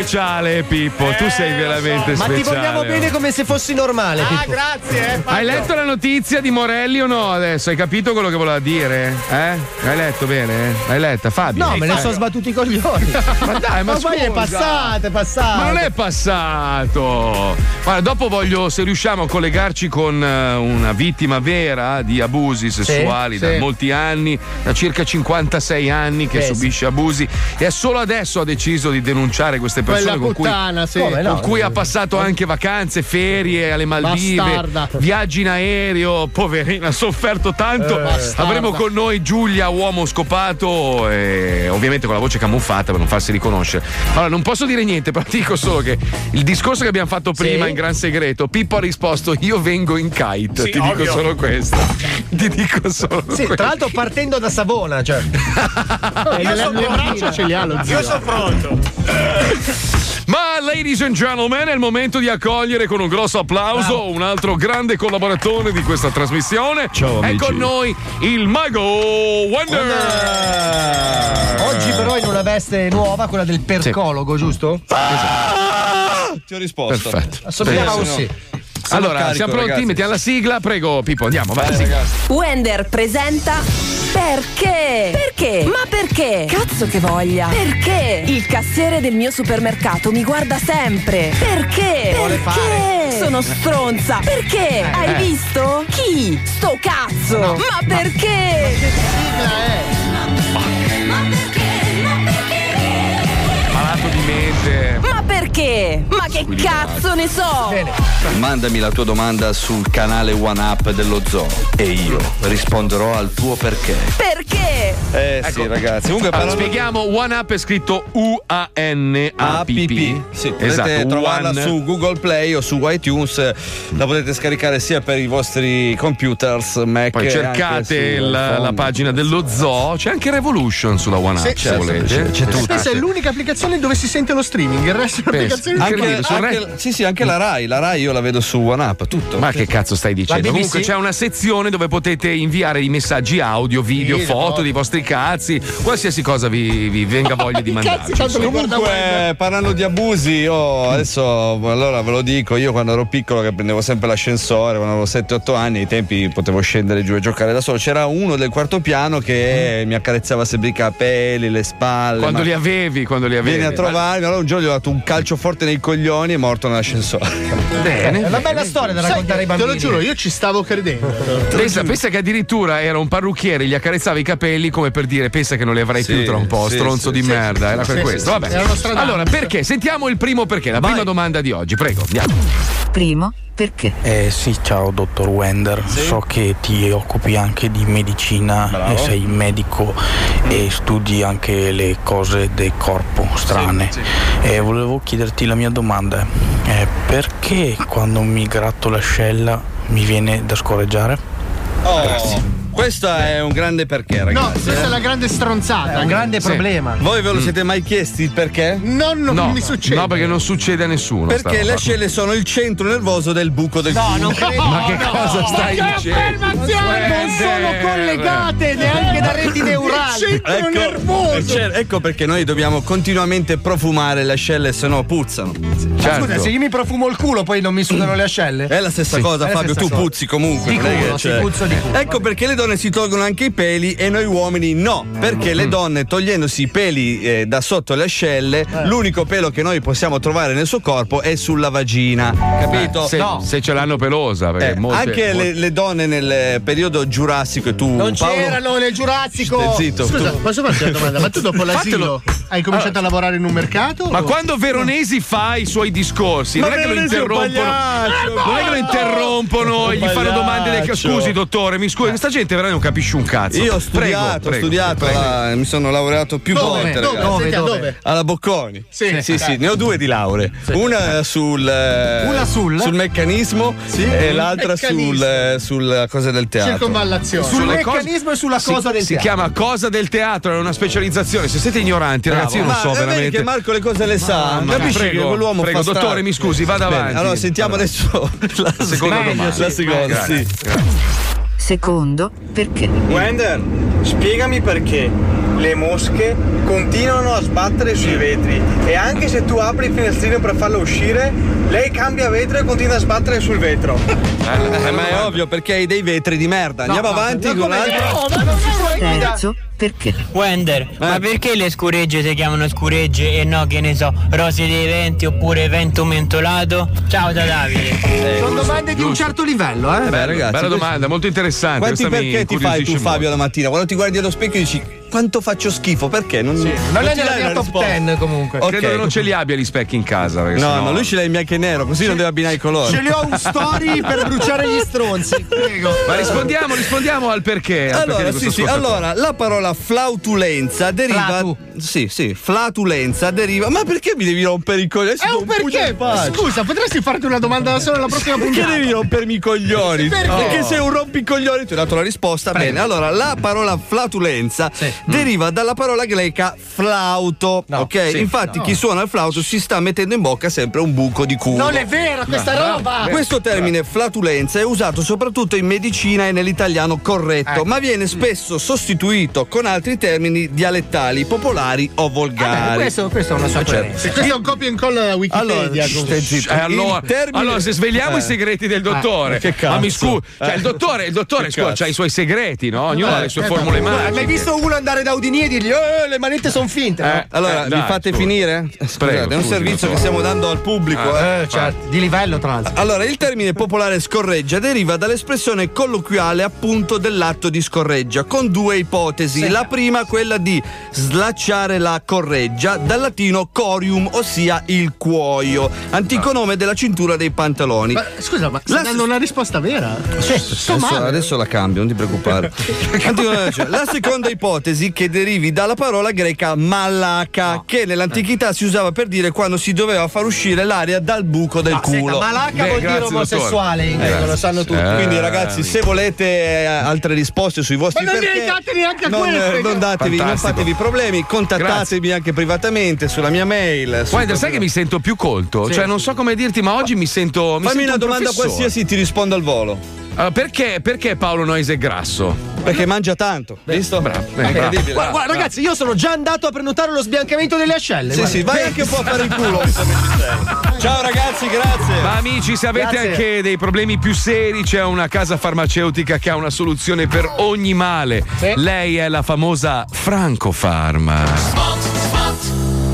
Speciale, Pippo. tu sei veramente Ma speciale. ti vogliamo bene come se fossi normale. Pippo. grazie, eh. Hai letto la notizia di Morelli o no adesso? Hai capito quello che voleva dire? Eh? Hai letto bene? L'hai letta, Fabio? No, me ne sono sbattuti i coglioni. Ma dai, ma poi è scusa. passato, è passato. Ma non è passato. Guarda, dopo voglio, se riusciamo a collegarci con eh, una vittima vera di abusi sessuali da sì. molti anni, da circa 56 anni che Eh, sì. subisce abusi e solo adesso ha deciso di denunciare queste persone Quella con cui, puttana, sì. Come no? con cui ha passato anche vacanze, ferie alle Maldive, Bastarda. viaggi in aereo, poverina, ha sofferto tanto. Eh. Avremo con noi Giulia, uomo scopato, e ovviamente con la voce camuffata per non farsi riconoscere. Allora, non posso dire niente, però dico solo che il discorso che abbiamo fatto prima Sì. In gran segreto, Pippo ha risposto: Io vengo in kite. Sì, ti ovvio. dico solo questo. Ti dico solo Sì, questo. tra l'altro partendo da Savona, cioè. Io sono braccia ce li ha lo zio. Io sono pronto. Ma, ladies and gentlemen, è il momento di accogliere con un grosso applauso un altro grande collaboratore di questa trasmissione. Ciao, È amici. con noi il Mago Wonder. Oggi però in una veste nuova, quella del percologo, giusto? Ti ho risposto. Perfetto. Benissimo. sì. Sono Allora, carico, siamo pronti? ragazzi. Mettiamo la sigla, prego, Pippo, andiamo, vai. Vai, sigla. Wender presenta Perché? Perché? Ma perché? Cazzo che voglia! Perché? Il cassiere del mio supermercato mi guarda sempre! Perché? Vuole Perché? Sono stronza! Perché? Hai Eh. visto? Chi? Sto cazzo! Ma perché? Malato di mente. Ma perché? Ma che cazzo ne so? Mandami la tua domanda sul canale OneUp dello Zoo e io risponderò al tuo perché. Perché? Eh sì, ragazzi. Comunque Allora, parlando spieghiamo One Up è scritto U-A-N-A-P-P. Sì, potete esatto, trovarla One. su Google Play o su iTunes, la potete scaricare sia per i vostri computers, Mac Poi cercate la, la pagina dello zoo, c'è anche Revolution sulla One Up Sì, se certo, volete. c'è- c'è tutto. Questa è l'unica applicazione dove si sente lo streaming, il resto delle Applicazioni Anche, anche- sì, sì, anche la Rai, la Rai io la vedo su OneUp, tutto. Ma che cazzo stai dicendo? Comunque c'è una sezione dove potete inviare i messaggi audio, video, Sì, foto dei vostri cazzi, qualsiasi cosa vi, vi venga voglia di mandarci. Comunque, parlando di abusi, io adesso allora ve lo dico, io quando ero piccolo che prendevo sempre l'ascensore, quando avevo 7-8 anni, ai tempi potevo scendere giù e giocare da solo. C'era uno del quarto piano che mi accarezzava sempre i capelli, le spalle. Quando ma- li avevi, quando li avevi. Vieni a trovarmi, allora un giorno gli ho dato un calcio forte nei coglioni e è morto nell'ascensore. Bene. È una bella storia da raccontare ai te bambini. lo giuro, io ci stavo credendo. Pensa, pensa che addirittura era un parrucchiere, gli accarezzava i capelli come per dire pensa che non li avrai Sì, più tra un po', sì, stronzo sì, di sì. merda, era per Sì, questo. sì, Vabbè. era. Allora, perché? Sentiamo il primo perché, la prima domanda di oggi, prego, andiamo. Primo, perché? Eh sì, ciao dottor Wender, so che ti occupi anche di medicina, Bravo. e sei medico e studi anche le cose del corpo strane. E volevo chiederti la mia domanda, è perché quando mi gratto l'ascella mi viene da scorreggiare? Oh, questo è un grande perché, No, ragazzi. questa eh. è la grande stronzata. È un grande Sì. problema. Voi ve lo siete mai chiesti il perché? No, non no, mi succede. no, perché non succede a nessuno. Perché le ascelle sono il centro nervoso del buco del No, culo. non credo. Ma che cosa stai Che dicendo? affermazione! Non sono collegate neanche. Ecco, eh, cer- ecco perché noi dobbiamo continuamente profumare le ascelle, se no puzzano. Ma Scusa, se io mi profumo il culo, poi non mi sudano le ascelle? È la stessa Sì. cosa, È Fabio. stessa Tu cosa. puzzi comunque. Di culo, c'è- puzzo di culo. Ecco perché le donne si tolgono anche i peli e noi uomini no. Perché Mm. le donne, togliendosi i peli eh, da sotto le ascelle, Eh. l'unico pelo che noi possiamo trovare nel suo corpo è sulla vagina. Capito? Eh, se, se ce l'hanno pelosa. Perché Eh, molte- anche molte- le, le donne nel periodo giurassico e tu Non Paolo, c'erano nel Giurassico. Stai zitto. Scusa, posso farti una domanda? Ma tu dopo l'asilo Fatelo. hai cominciato a lavorare in un mercato? Ma o- quando Veronesi fa i suoi discorsi, Ma non è che lo interrompono. Non è che lo interrompono e gli fanno domande del scusi, dottore, mi scusi, questa gente veramente non capisce un cazzo. Io ho Prego, studiato, ho prego, studiato, prego. là, mi sono laureato più Dove? volte. Dove? Sentiamo, dove? Alla Bocconi. Sì. sì, sì, ne ho due di lauree. Una sul, eh, Una sul? sul meccanismo Sì. e l'altra Meccanismo. sul, eh, sulla cosa del teatro. Circonvallazione. Sul Sulle cose- meccanismo e sulla Si- cosa del Si teatro. chiama cosa del teatro, è una specializzazione. Se siete ignoranti, ragazzi, io non Ma so veramente. che Marco le cose le sa. Mia. Capisci Prego, che quell'uomo prego, fa dottore, mi scusi, vada Bene, avanti. Allora sentiamo adesso la seconda Meglio, domanda. sì. La seconda, Grazie, sì. Secondo, perché? Wender, spiegami perché le mosche continuano a sbattere sui vetri e anche se tu apri il finestrino per farlo uscire, lei cambia vetro e continua a sbattere sul vetro. Eh, ma è ovvio perché hai dei vetri di merda. Andiamo avanti con l'altro. Terzo, perché? Wender, ma perché le scuregge si chiamano scuregge e no, che ne so, rose dei venti oppure vento mentolato? Ciao da Davide. Sono domande di un certo livello, eh? Beh, ragazzi, Bella domanda, molto interessante. Quanti perché ti fai tu, Fabio, la mattina? Quando ti guardi allo specchio dici quanto faccio schifo? Perché? Non, Non è ti nella mia top risposta. 10 comunque. Ok. Credo che non ce li abbia gli specchi in casa. perché No, sennò- no, lui ce l'ha in bianco e nero, così non deve abbinare i colori. Ce li ho un story per bruciare gli stronzi. Prego. Ma rispondiamo, rispondiamo al perché. al perché Allora, di sì, sì, allora, la parola flautulenza deriva. Flatu. Sì, sì, flatulenza deriva. Ma perché mi devi rompere i coglioni? È un perché? Scusa, potresti farti una domanda da solo alla prossima Perché puntata? devi rompermi i coglioni? Perché? Perché sei un rompicoglioni? Ti ho dato la risposta. Bene, allora la parola flautulenza deriva dalla parola greca flauto. ok? sì. Infatti, chi suona il flauto si sta mettendo in bocca sempre un buco di culo. Non è vero questa roba! Questo termine flatulenza è usato soprattutto in medicina e nell'italiano corretto, ma viene spesso sostituito con altri termini dialettali, popolari o volgari. Eh, questo, questo è una certo. sorpresa. Questo è un copia e incolla da Wikipedia. Allora, zitto. Eh, allora, termine- allora, se sveliamo Eh. i segreti del dottore, Eh, che cazzo? ma mi scusi, cioè, Eh. il dottore, il dottore scusa, ha i suoi segreti, no? Ognuno Eh, ha le sue eh, formule ma- magiche. Hai mai visto uno andare da Udini e dirgli eh, le manette sono finte? Eh, no? Allora, Eh, dai, mi fate scusa. finire? Scusate, Prego, è un scusi, servizio che stiamo dando al pubblico. eh. Eh, certo, di livello tra l'altro. Allora, il termine popolare scorreggia deriva dall'espressione colloquiale appunto dell'atto di scorreggia, con due ipotesi. La prima, quella di slacciare la correggia, dal latino corium, ossia il cuoio, antico nome della cintura dei pantaloni. Ma scusa, ma La- dando una risposta vera? Sto Adesso, adesso la cambio, non ti preoccupare. La seconda ipotesi che derivi dalla parola greca malaca, che nell'antichità si usava per dire quando si doveva far uscire l'aria dal buco del culo. Malaca Beh, vuol dire grazie, omosessuale in Eh, greco, lo sanno tutti. eh. Quindi, ragazzi, se volete eh, altre risposte sui vostri Ma non perché, date neanche a non, queste. eh, non datevi, non fatevi problemi, contattatemi anche privatamente sulla mia mail. Guarda, sai che mi sento più colto? Cioè, non so come dirti, ma oggi mi sento. Mi Fammi sento una un domanda professore. qualsiasi, ti rispondo al volo. Allora, perché, perché Paolo Noise è grasso? Perché mangia tanto, visto? Bravo, eh, bravo. Incredibile. Guarda, guarda, ragazzi, io sono già andato a prenotare lo sbiancamento delle ascelle. Sì, guarda. sì, vai anche un po' a fare il culo. Ciao ragazzi, grazie. Ma amici, se avete Grazie. anche dei problemi più seri, c'è una casa farmaceutica che ha una soluzione per ogni male. Lei è la famosa Franco Pharma.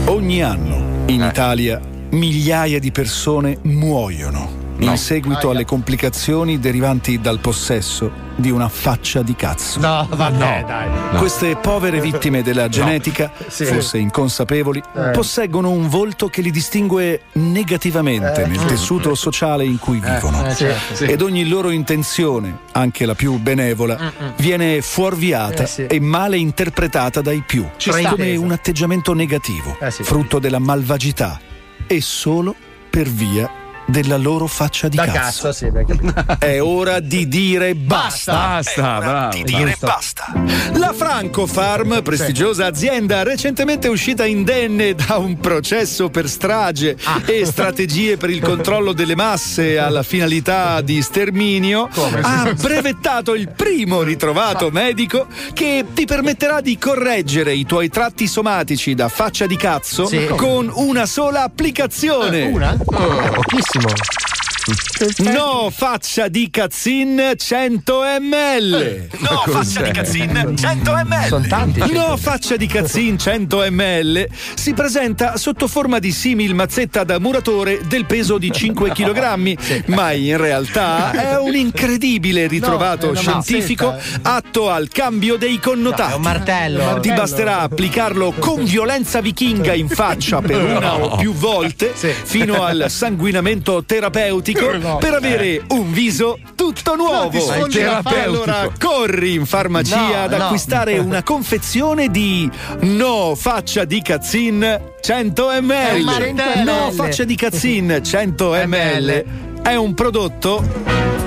Ogni anno in Italia migliaia di persone muoiono in seguito alle complicazioni derivanti dal possesso di una faccia di cazzo. No, vabbè, dai. Queste povere vittime della genetica, Sì. forse inconsapevoli, Eh. posseggono un volto che li distingue negativamente Eh. nel tessuto sociale in cui vivono. eh, certo, sì. Ed ogni loro intenzione, anche la più benevola, viene fuorviata Eh, sì. e male interpretata dai più, Ci sta. come un atteggiamento negativo, Eh, sì. frutto della malvagità e solo per via della loro faccia di Da cazzo. cazzo, sì. È ora di dire basta. Basta, bravo. Di dire basta. La Franco Farm, prestigiosa azienda recentemente uscita indenne da un processo per strage e strategie per il controllo delle masse alla finalità di sterminio, ha brevettato il primo ritrovato medico che ti permetterà di correggere i tuoi tratti somatici da faccia di cazzo Sì. con una sola applicazione. Una? Pochissimo. Simón. No faccia di cazzin 100 ml. No faccia di cazzin 100 ml. Sono tanti. No faccia di cazzin 100 ml si presenta sotto forma di simil mazzetta da muratore del peso di 5 kg, ma in realtà è un incredibile ritrovato scientifico atto al cambio dei connotati. No, è un martello. Ti basterà applicarlo con violenza vichinga in faccia per una o più volte fino al sanguinamento terapeutico No. per avere un viso tutto nuovo. E allora corri in farmacia No, ad no. acquistare una confezione di No faccia di cazzin 100 È un ml. No faccia di cazzin 100 ml. È un prodotto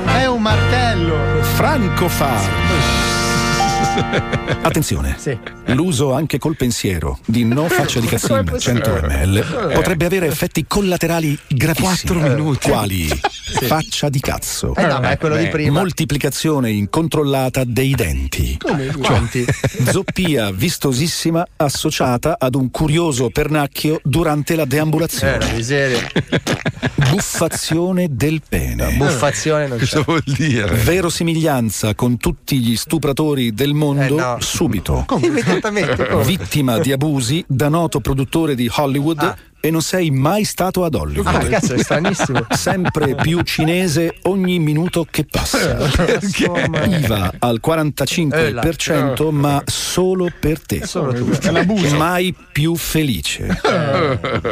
È un martello. Franco Farm. Attenzione, l'uso anche col pensiero di no faccia di cazzin 100 ml potrebbe avere effetti collaterali gravissimi. 4 minuti. Quali faccia di cazzo, Eh no, ma è quello di prima. moltiplicazione incontrollata dei denti, Come? Quanti? zoppia vistosissima associata ad un curioso pernacchio durante la Eh, deambulazione, la miseria. buffazione del pene. Buffazione non c'è. Cosa vuol dire? Verosimiglianza con tutti gli stupratori del mondo Eh, no. subito. Immediatamente. come? Vittima di abusi da noto produttore di Hollywood e non sei mai stato ad Hollywood. Ah, cazzo, è stranissimo. Sempre più cinese ogni minuto che passa. IVA al 45%, ma solo per te. Mai più felice.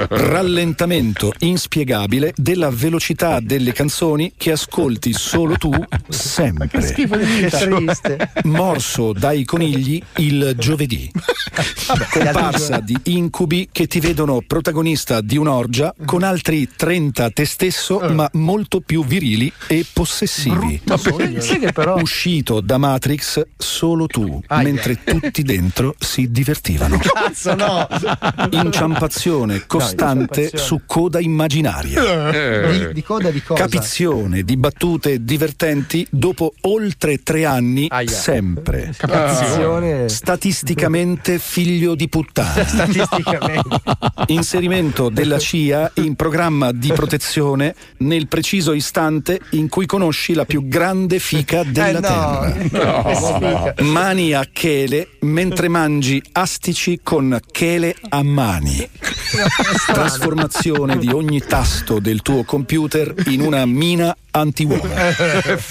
Rallentamento inspiegabile della velocità delle canzoni che ascolti solo tu sempre. Che triste. Morso dai conigli il giovedì. Comparsa di incubi che ti vedono protagonista di un'orgia con altri 30 te stesso, ma molto più virili e possessivi. Però. Uscito da Matrix solo tu, Aia. mentre tutti dentro si divertivano. Cazzo, no. Inciampazione costante inciampazione. su coda immaginaria. Di, di coda di cosa? Capizione di battute divertenti dopo oltre tre anni, Aia. sempre. Capizione. Statisticamente figlio di puttana. Statisticamente. Inserimento della CIA in programma di protezione nel preciso istante in cui conosci la più grande fica della Eh, no. terra. Sfiga. Mani a chele mentre mangi astici con chele a mani. Trasformazione di ogni tasto del tuo computer in una mina anti-uomo.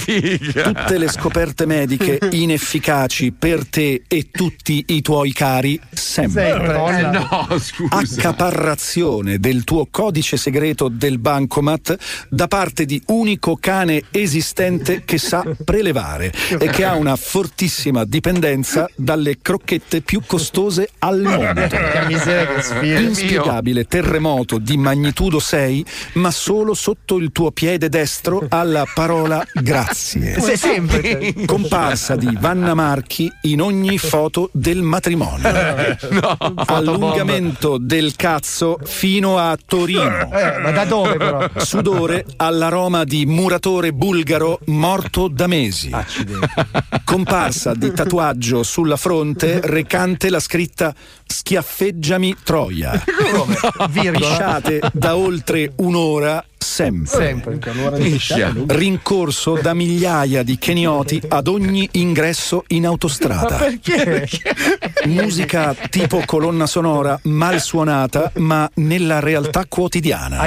Tutte le scoperte mediche inefficaci per te e tutti i tuoi cari sempre. Sempre. Eh, no, scusa. Accaparrazione del tuo codice segreto del bancomat da parte di unico cane esistente che sa prelevare e che ha una fortissima dipendenza dalle crocchette più costose al mondo. Che miseria. Inspiegabile terremoto di magnitudo 6, ma solo sotto il tuo piede destro alla parola grazie. Sei sempre. Comparsa di Vanna Marchi in ogni foto del matrimonio. Allungamento del cazzo fino a Torino. Eh, ma da dove però? Sudore all'aroma di muratore bulgaro morto da mesi. Comparsa di tatuaggio sulla fronte recante la scritta Schiaffeggiami Troia. Virgola. Pisciate da oltre un'ora sempre. Sempre. Rincorso da migliaia di kenioti ad ogni ingresso in autostrada. Perché? Musica tipo colonna sonora mal suonata, ma nella realtà quotidiana.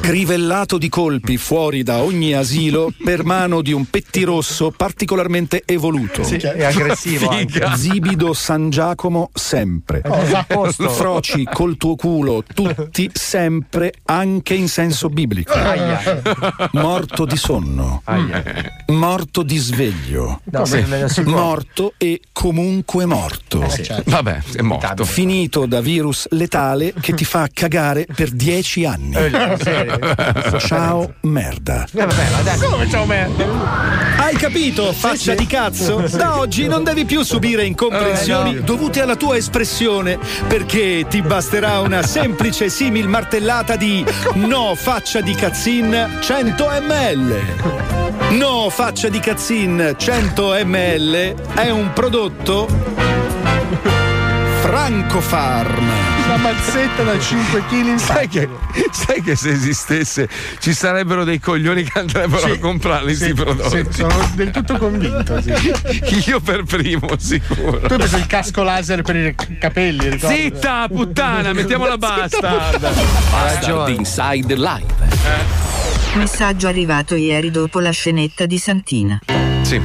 Crivellato di colpi fuori da ogni asilo per mano di un pettirosso particolarmente evoluto. Sì, è aggressivo anche. Zibido San Giacomo sempre. Oh. Froci col tuo culo tutti sempre, anche anche in senso biblico. Morto di sonno. Morto di sveglio. Morto e comunque morto. Eh, certo. Vabbè, è morto. Finito da virus letale che ti fa cagare per dieci anni. Eh? Ciao merda. Eh. Come ciao merda? Hai capito, faccia di cazzo? Da oggi non devi più subire incomprensioni dovute alla tua espressione, perché ti basterà una semplice simil martellata di no faccia di cazzin 100 ml. No faccia di cazzin 100 ml è un prodotto Franco Farm. Una mazzetta da 5 kg Sai che, sai che se esistesse ci sarebbero dei coglioni che andrebbero Sì. a comprarli Sì, questi prodotti. sì, sono del tutto convinto. Sì. Io per primo, sicuro. Tu hai preso il casco laser per i capelli, ricordi? Zitta, puttana, mettiamola basta. Bastard Inside Live. Messaggio arrivato ieri dopo la scenetta di Santina. Sì.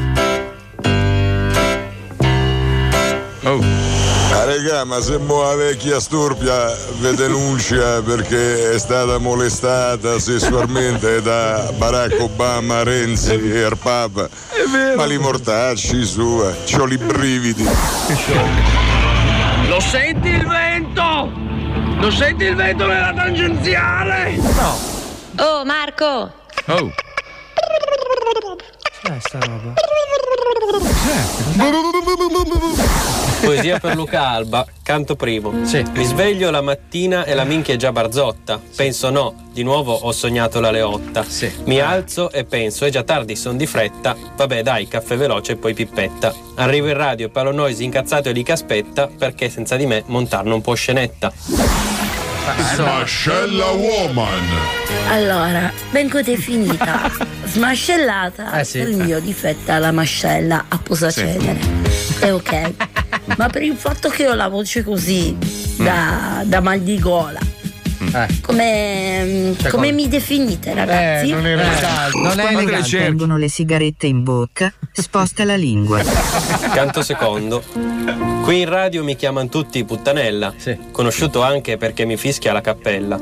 Oh. Ah, regà, ma se mo la vecchia storpia vi denuncia perché è stata molestata sessualmente da Barack Obama, Renzi e il Papa, ma li mortacci sua, c'ho i brividi. Lo senti il vento? Lo senti il vento nella tangenziale? No. Oh Marco! Oh. Poesia per Luca Alba, canto primo. Mi sveglio la mattina e la minchia è già barzotta. Penso no, di nuovo ho sognato la leotta. Mi alzo e penso, è già tardi, son di fretta. Vabbè dai, caffè veloce e poi pippetta. Arrivo in radio, Paolo Noisi incazzato e lì che aspetta, perché senza di me montar non può scenetta. Mascella Woman. Allora, vengo definita smascellata Eh sì. per il mio difetto alla mascella a posacenere. È ok. Ma per il fatto che ho la voce così, da, da mal di gola, come, Cioè, come come- mi definite ragazzi? non è elegante. Non è Quando elegante. tengono le sigarette in bocca, sposta la lingua. Canto secondo. Qui in radio mi chiamano tutti puttanella. Conosciuto anche perché mi fischia la cappella.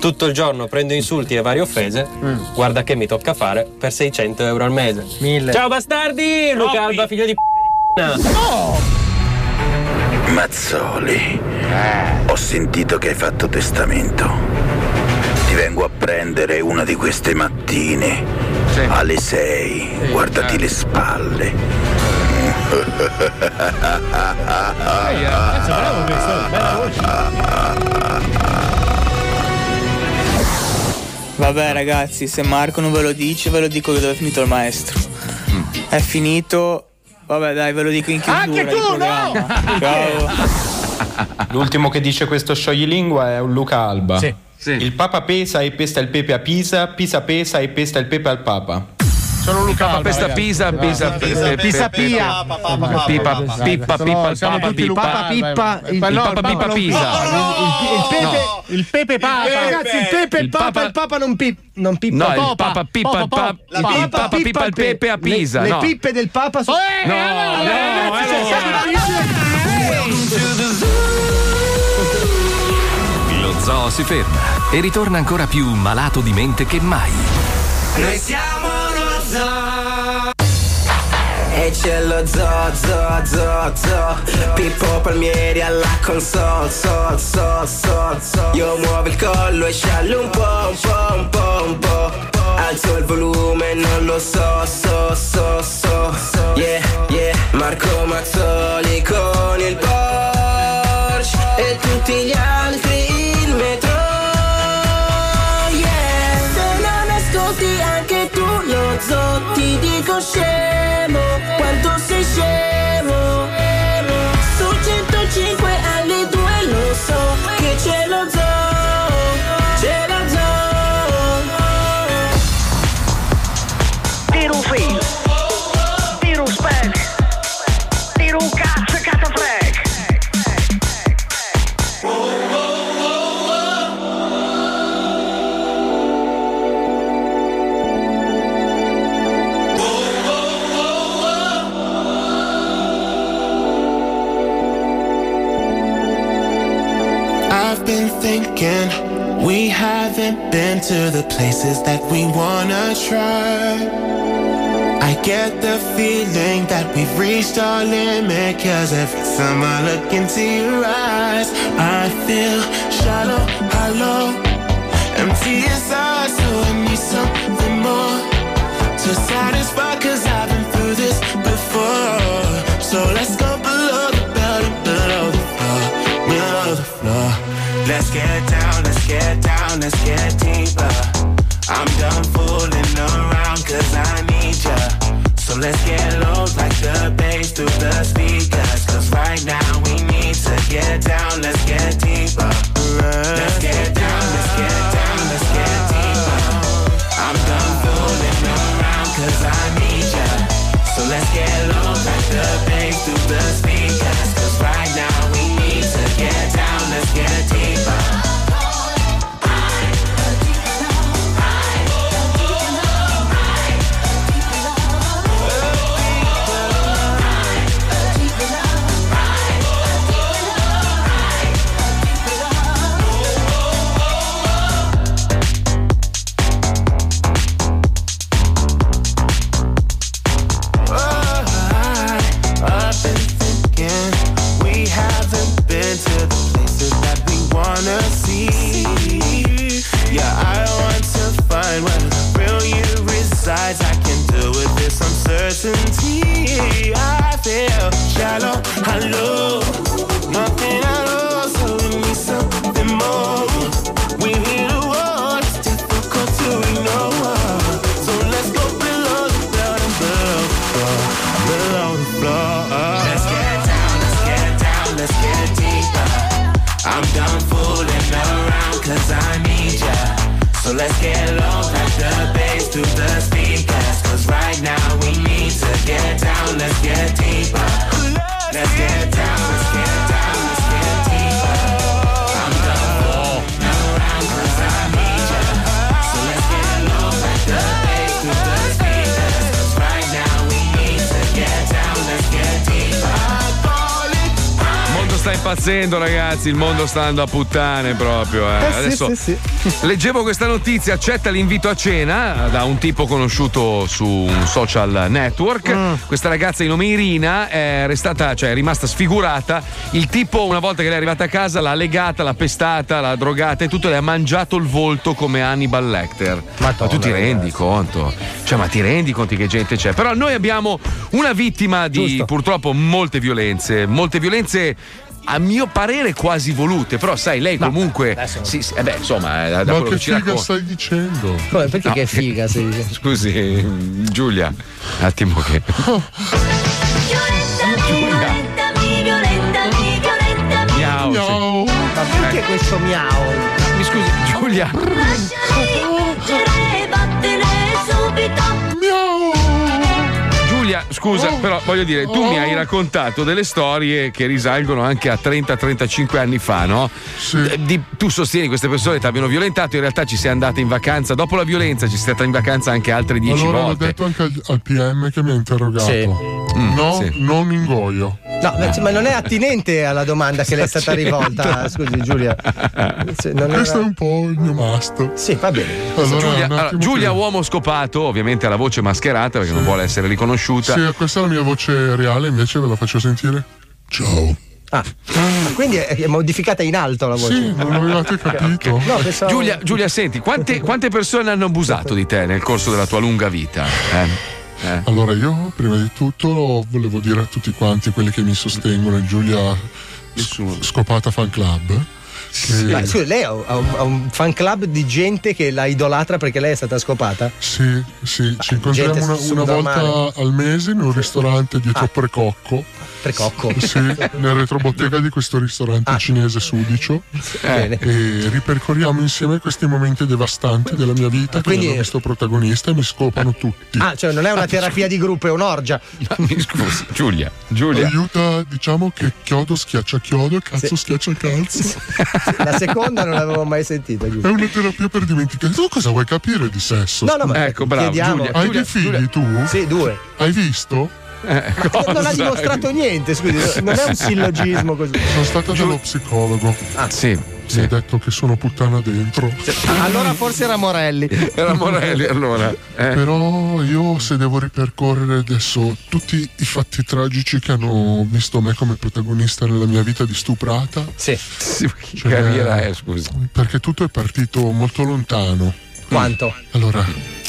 Tutto il giorno prendo insulti e varie offese. Guarda che mi tocca fare per 600 euro al mese. Ciao bastardi! Luca Alba, figlio di p***a. Mazzoli, ho sentito che hai fatto testamento. Ti vengo a prendere una di queste mattine alle 6. Guardati le spalle. bravo bella Vabbè ragazzi, se Marco non ve lo dice, ve lo dico dove è finito il maestro. È finito. Vabbè dai, ve lo dico in chiusura Anche tu, no! programma. Ciao. L'ultimo che dice questo scioglilingua è un Luca Alba. Sì. Il Papa pesa e pesta il pepe a Pisa, Pisa pesa e pesta il pepe al Papa. Sono Luca Papa pesta. Pisa, Pisa, Pisa, Pia. Pipa, Sono- siamo papa, Alba, eh. Il Papa non- Pisa. Il, pepe, il pepe papa. Eh, ragazzi, il pepe, il papa, papa- il papa non pip, non pippa. No, il papa pippa il papa pippa il pepe a Pisa, Le, pippe del papa sono. Eh, No, eh, sono no. difficili. Lo zoo si ferma e ritorna ancora più malato di mente che mai. Noi siamo E c'è lo zoo, zoo, zoo, zoo Pippo Palmieri alla console, so, so, so, so. Io muovo il collo e sciallo un po', un po', un po', un po' Alzo il volume, non lo so, so, so, so. Yeah, yeah Marco Mazzoli con il Porsche E tutti gli altri in metro. Yeah. Se non ascolti anche tu lo zoo Ti dico scemo thinking we haven't been to the places that we wanna try. I get the feeling that we've reached our limit. Cause every time I look into your eyes, I feel shallow, hollow, empty inside. So I need something more to satisfy. Cause I've been through this before. So let's go Let's get down, let's get down, let's get deeper. I'm done fooling around cause I need ya. So let's get low like the bass through the speakers. Cause right now we need to get down, let's get deeper. Impazzendo, ragazzi. Il mondo sta andando a puttane proprio. eh. Eh sì, Adesso sì, leggevo questa notizia: accetta l'invito a cena da un tipo conosciuto su un social network. Mm. Questa ragazza di nome Irina è restata, cioè è rimasta sfigurata. Il tipo, una volta che lei è arrivata a casa, l'ha legata, l'ha pestata, l'ha drogata e tutto, le ha mangiato il volto come Hannibal Lecter. ma tu ti rendi conto? Cioè, ma ti rendi conto che gente c'è? Però noi abbiamo una vittima di purtroppo molte violenze, molte violenze a mio parere quasi volute, però sai, lei comunque. sì, sì, eh beh, insomma, eh, da Ma che che figa racconta. stai dicendo? Come, perché No. che figa sei dicendo? Scusi, Giulia, un attimo che. Miau. Ma perché questo miau? Mi scusi, Giulia. Giulia, scusa, però voglio dire, tu mi hai raccontato delle storie che risalgono anche a 30-35 anni fa, no? Di- tu sostieni che queste persone ti abbiano violentato, in realtà ci sei andata in vacanza, dopo la violenza ci sei stata in vacanza anche altre 10 Allora l'ho volte. detto anche al, al PM che mi ha interrogato. Sì. no, sì. non ingoio. No, ma- ma non è attinente alla domanda che le è stata Sì. rivolta. Scusi, Giulia. Sì, non Questo era- è un po' il mio must. Sì, va bene. Allora, Giulia, allora, Giulia uomo scopato, ovviamente ha la voce mascherata perché non vuole essere riconosciuta. Sì, questa è la mia voce reale, invece ve la faccio sentire. Ciao. Ah, quindi è, è modificata in alto la voce. Sì, non avevate capito. No, pensavo- Giulia, Giulia, senti, quante, quante persone hanno abusato di te nel corso della tua lunga vita? Eh? Eh. Allora, io prima di tutto volevo dire a tutti quanti quelli che mi sostengono Giulia S- Scopata Fan Club. Che... Ma scusi, lei ha, ha un, ha un fan club di gente che la idolatra perché lei è stata scopata? Sì, sì, ci incontriamo una, una volta al mese in un ristorante dietro Precocco. Precocco? Sì, nel retrobottega di questo ristorante cinese sudicio. Bene. E ripercorriamo insieme questi momenti devastanti della mia vita Quindi- che hanno visto protagonista e mi scopano tutti. Ah, cioè non è una terapia di gruppo, è un'orgia. Mi scusi, Giulia, Giulia. Aiuta, diciamo che chiodo schiaccia chiodo e cazzo schiaccia calzo. La seconda non l'avevo mai sentita. È una terapia per dimenticare. Tu cosa vuoi capire di sesso? No, no, ma Ecco, bravo, chiediamo. Giulia, Hai Giulia, dei figli Giulia. tu? Sì, due. Hai visto? Eh, Non ha dimostrato niente, scusi, non è un sillogismo così. Sono stata dallo psicologo. Ah, sì. Mi ha detto che sono puttana dentro. Allora forse era Morelli. Era Morelli allora. eh. Però io se devo ripercorrere adesso tutti i fatti tragici che hanno visto me come protagonista nella mia vita di stuprata. Sì. che carriera è, scusa? Perché tutto è partito molto lontano. Quanto? Allora,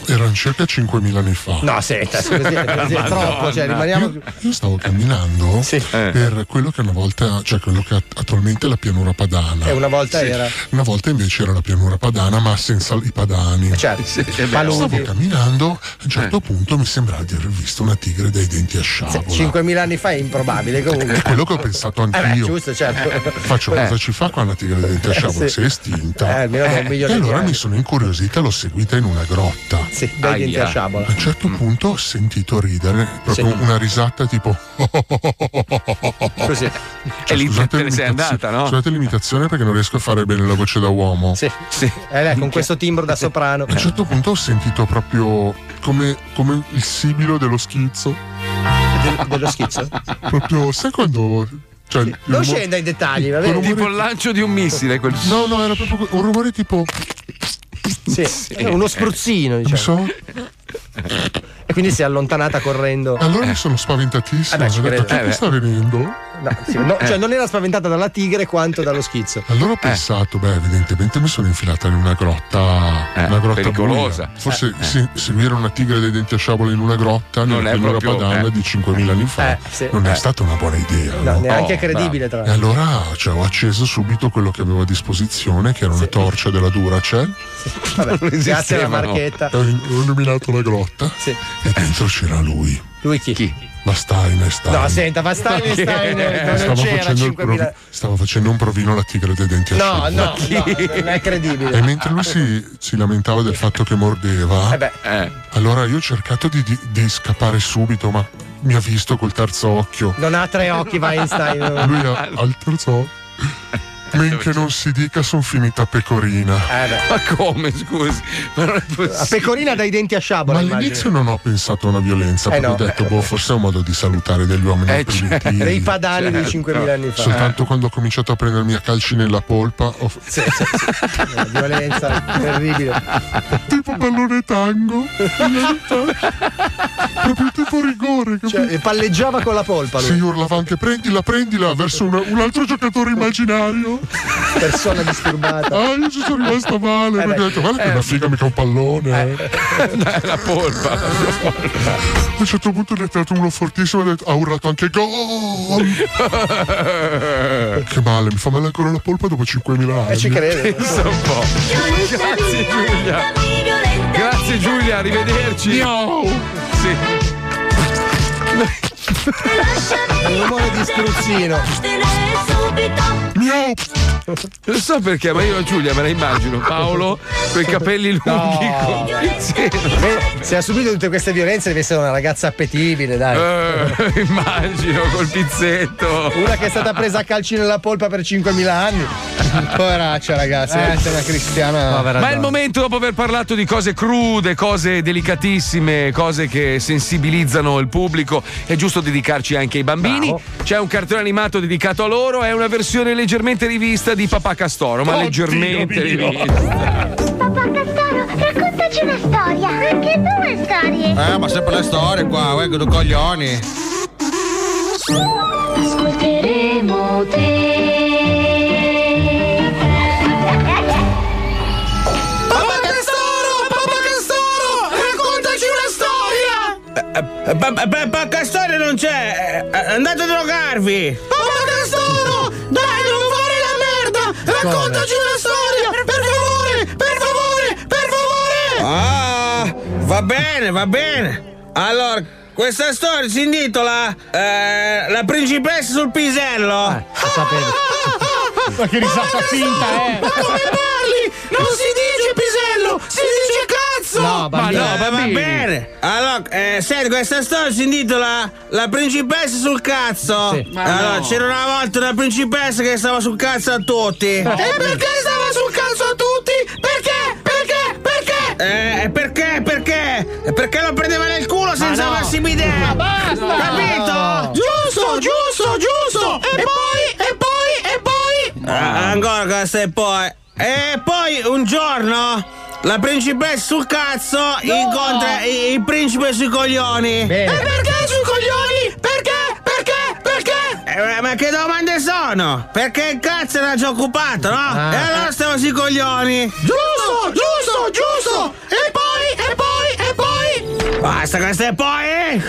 erano circa 5.000 anni fa. No, senta, scusi, è troppo, cioè rimaniamo. Io, io stavo camminando per quello che una volta, cioè quello che attualmente è la pianura padana. E una volta Sì. era. Una volta invece era la pianura padana, ma senza i padani. Certo. Sì. Stavo camminando, a un certo punto mi sembrava di aver visto una tigre dai denti a sciabola. 5.000 anni fa è improbabile comunque. È quello che ho pensato Eh beh, anch'io. giusto, certo. Faccio cosa ci fa quando la tigre dai denti a Eh, sciabola? sì. Si è estinta. Eh, e allora mi sono incuriosita l'ho seguita in una grotta. Sì, dai denti a sciabola. A un certo punto ho sentito ridere, proprio Sì. una risata tipo. Così. Cioè, E lì scusate te ne sei andata, no? Scusate l'imitazione perché non riesco a fare bene la voce da uomo. Sì. Eh, beh, con questo timbro da soprano. A un certo punto ho sentito proprio come, come il sibilo dello schizzo. dello schizzo? Proprio, sai quando. Cioè, Non rumore- scenda in dettagli, va bene? Tipo il lancio di un missile. Quel... No, no, era proprio un rumore tipo. Sì, è uno spruzzino, diciamo. E quindi si è allontanata correndo. Allora mi sono spaventatissimo. Eh beh, ci ho detto, che Eh sta venendo? No, sì, no, Eh. Cioè, non era spaventata dalla tigre quanto dallo schizzo. Allora ho pensato, beh, evidentemente mi sono infilata in una grotta, una grotta pericolosa. buia. Forse Eh, se- seguire una tigre dei denti a sciabola in una grotta Non nella pianura proprio- padana eh. di 5.000 anni fa Eh, sì. non Eh. è stata una buona idea. No, no? neanche Oh, credibile, tra E allora cioè, ho acceso subito quello che avevo a disposizione, che era una torcia della Duracell. Vabbè, grazie alla marchetta. Ho in- ho illuminato la grotta Sì. e dentro c'era lui. Lui chi? Ma Stein, Stein. No, senta, ma Stein, Stein, non Stavo c'era facendo, il 5.000. provi- stavo facendo un provino alla tigre dei denti a No, no, no, non è credibile. E mentre lui si, si lamentava del fatto che mordeva, Eh beh. allora io ho cercato di, di- di scappare subito, ma mi ha visto col terzo occhio. Non ha tre occhi Weinstein. Lui ha, ha il terzo occhio. Men che non si dica, sono finita pecorina. Eh beh. Ma come, scusi? Ma non è La possibile. pecorina dai denti a sciabola. Ma immagino. all'inizio non ho pensato a una violenza, Eh perché no. ho detto, boh, forse è un modo di salutare degli uomini Eh, primitivi. Dei padani di 5.000 anni fa. Soltanto quando ho cominciato a prendermi a calci nella polpa, ho Sì, sì, sì. Eh, Violenza terribile. tipo pallone tango. Proprio tipo rigore. Cioè, palleggiava con la polpa lui. Si urlava anche prendila, prendila verso una- un altro giocatore immaginario. Persona disturbata. Ah, io ci sono rimasta male. Eh perché beh. ho detto, guarda che è una figa, mica un pallone. eh." Dai, la polpa. A un certo punto ne ha tirato uno fortissimo e ha detto- ha urlato anche gol. che male, mi fa male ancora la polpa dopo 5.000 anni. Eh, ci credo. Pensa un po'. Grazie Giulia. Grazie Giulia, arrivederci. Sì. È un rumore di spruzzino. Miau. Non so perché, ma io a Giulia me la immagino. Paolo, con i capelli lunghi. con- Sì. Beh, Se ha subito tutte queste violenze deve essere una ragazza appetibile, dai. Eh, immagino col pizzetto. Una che è stata presa a calci nella polpa per 5.000 anni. Poveraccia, ragazzi. Eh. Eh. una cristiana. Ma è il momento, dopo aver parlato di cose crude, cose delicatissime, cose che sensibilizzano il pubblico, è giusto dedicarci anche ai bambini. C'è un cartone animato dedicato a loro, è una versione leggermente rivista di Papà Castoro, ma Oddio leggermente mio. rivista. Papà Castoro, raccontaci una storia. Anche due storie. Eh, ma sempre le storie qua, uè, che due coglioni. Ascolteremo te. Papà Papà Castore non c'è! eh, Andate a drogarvi! Papà Castoro! Dai, non fare la merda! Raccontaci una storia! Per favore! Per favore! Per favore! Ah, va bene, va bene. Allora, questa storia si intitola eh, La principessa sul pisello. Ma che risata finta, eh! Ma come parli? Non si dice pisello! Si dice cazzo! No, bambino. Eh, va bene. Allora, eh, senti, questa storia si intitola La principessa sul cazzo. Sì. Ma Allora, no. c'era una volta una principessa che stava sul cazzo a tutti. E perché stava sul cazzo a tutti? Perché? Perché? Perché? Eh, perché? Perché? Perché lo prendeva nel culo senza no. massima idea. Ma basta! Capito? Giusto, giusto, giusto! E poi, e poi, e poi! Ah, Ancora questo e poi. E poi un giorno la principessa sul cazzo incontra il, principe sui coglioni. E perché sui coglioni? Perché? Perché? Perché? Eh, ma che domande sono? Perché il cazzo era già occupato, no? Ah. e allora stiamo sui coglioni. Giusto, giusto, giusto! E poi, e poi, e poi! Basta questo e poi!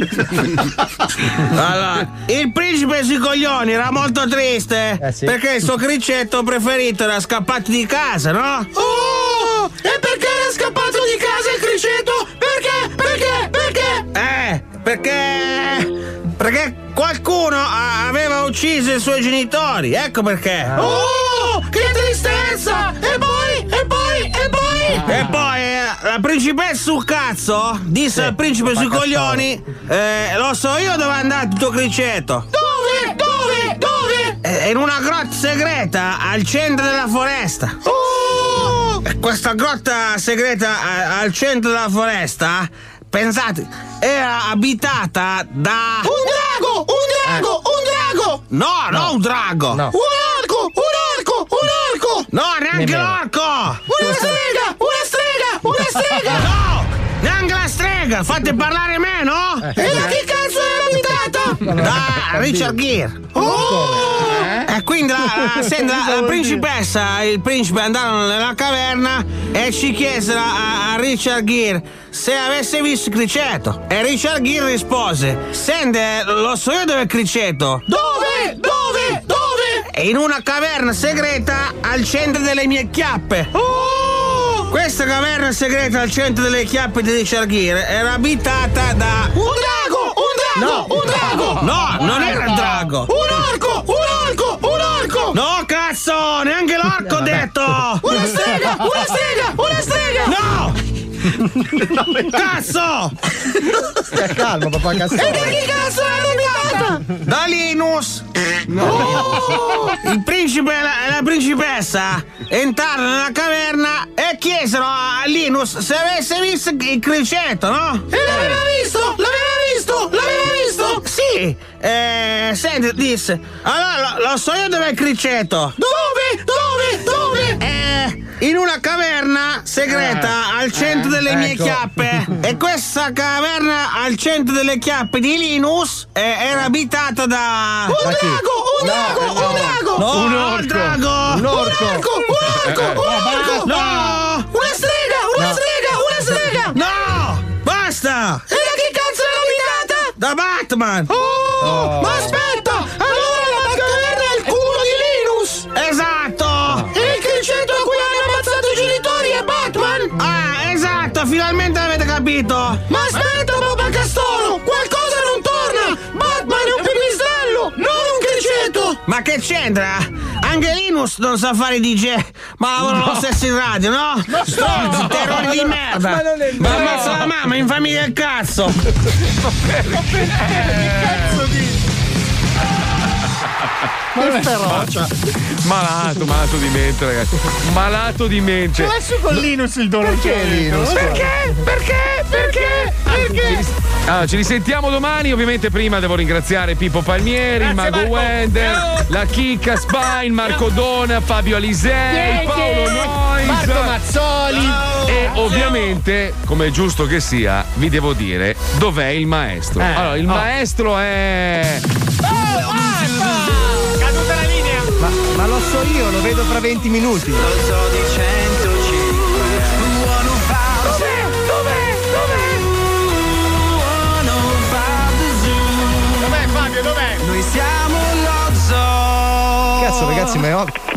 allora, il principe sui coglioni era molto triste perché il suo cricetto preferito era scappato di casa, no? Oh! E perché era scappato di casa il criceto? Perché? Perché? Perché? Eh, perché. Perché qualcuno a- aveva ucciso i suoi genitori, ecco perché. Oh! Che tristezza! E poi, e poi, e poi! E poi eh, la principessa sul cazzo disse al principe sui coglioni: eh, Lo so io dove è andato il tuo cricetto. Dove? Dove? Dove? Eh, in una grotta segreta al centro della foresta. Oh! E Questa grotta segreta a- al centro della foresta, pensate, era abitata da. Un drago! Un drago! Un drago! No, no, un drago! Un orco! Un orco! Un orco! No, neanche Nemmeno. l'orco! Una strega! Una strega! Una strega! No! Neanche la strega! Fate parlare meno! E da chi cazzo era abitata? Da Richard Gere! Oh! E quindi la, la- senti, la- la principessa e il principe andarono nella caverna e ci chiesero a, a Richard Gere se avesse visto il criceto. E Richard Gere rispose: Senti, lo so io dove è il criceto. Dove? Dove? Dove? È in una caverna segreta al centro delle mie chiappe. Oh! Questa caverna segreta al centro delle chiappe di Richard Gere era abitata da. Un drago! Un drago! Un drago! No, non era il drago! Un orco! Un! No, cazzo! Neanche l'orco ho detto! Una strega! Una strega! Una strega! No! Cazzo! Stia calmo, papà E da chi cazzo era abitata? Da Linus! Oh! Il principe e la, la principessa entrarono nella caverna e chiesero a Linus se avesse visto il criceto, no? E l'aveva visto! L'aveva visto! L'aveva visto! Sì! Eh, senti, disse. Allora, lo, lo so io dove è il criceto. Dove? Dove? Dove? Eh, in una caverna segreta al centro delle mie ecco. chiappe. E questa caverna al centro delle chiappe di Linus eh, era abitata da. Un drago! Un drago! Un drago! No, un no, il drago! Un orco! Un orco! Un orco! Un orco! No! Una strega! Una No. strega! Una strega! No! Basta! E Da Batman! Oh! Ma aspetta! Allora la caverna è il culo di Linus! Esatto! E il criceto a cui hanno ammazzato i genitori è Batman! Ah, esatto, finalmente avete capito! Ma aspetta, papà Castoro! Qualcosa non torna! Batman è un pipistrello, non un criceto! Ma che c'entra? Anche Linus non sa fare DJ, ma lavorano lo stesso in radio, no? Stronzi, terrori di merda! Ma non è Ma vero. ammazza la mamma, in famiglia il cazzo! Che ferocia. Malato, malato di mente, ragazzi. Malato di mente. Su con Linus il dono Perché Linus? Perché? Perché? Perché? Perché? Allora, ci risentiamo domani. Ovviamente, prima devo ringraziare Pippo Palmieri, il Mago Wender, la Chicca Spine, Marco Dona, Fabio Alisei, Paolo Nois, Marco Mazzoli. E ovviamente, come è giusto che sia, vi devo dire dov'è il maestro. Eh, Allora, il oh. maestro è. Caduta la linea! Ma, ma lo so io, lo vedo fra 20 minuti. Lo so di 105 Dov'è? Dov'è? Dov'è? Dov'è Fabio? Dov'è? Noi siamo lo zoo Cazzo, ragazzi, ma è ovvio.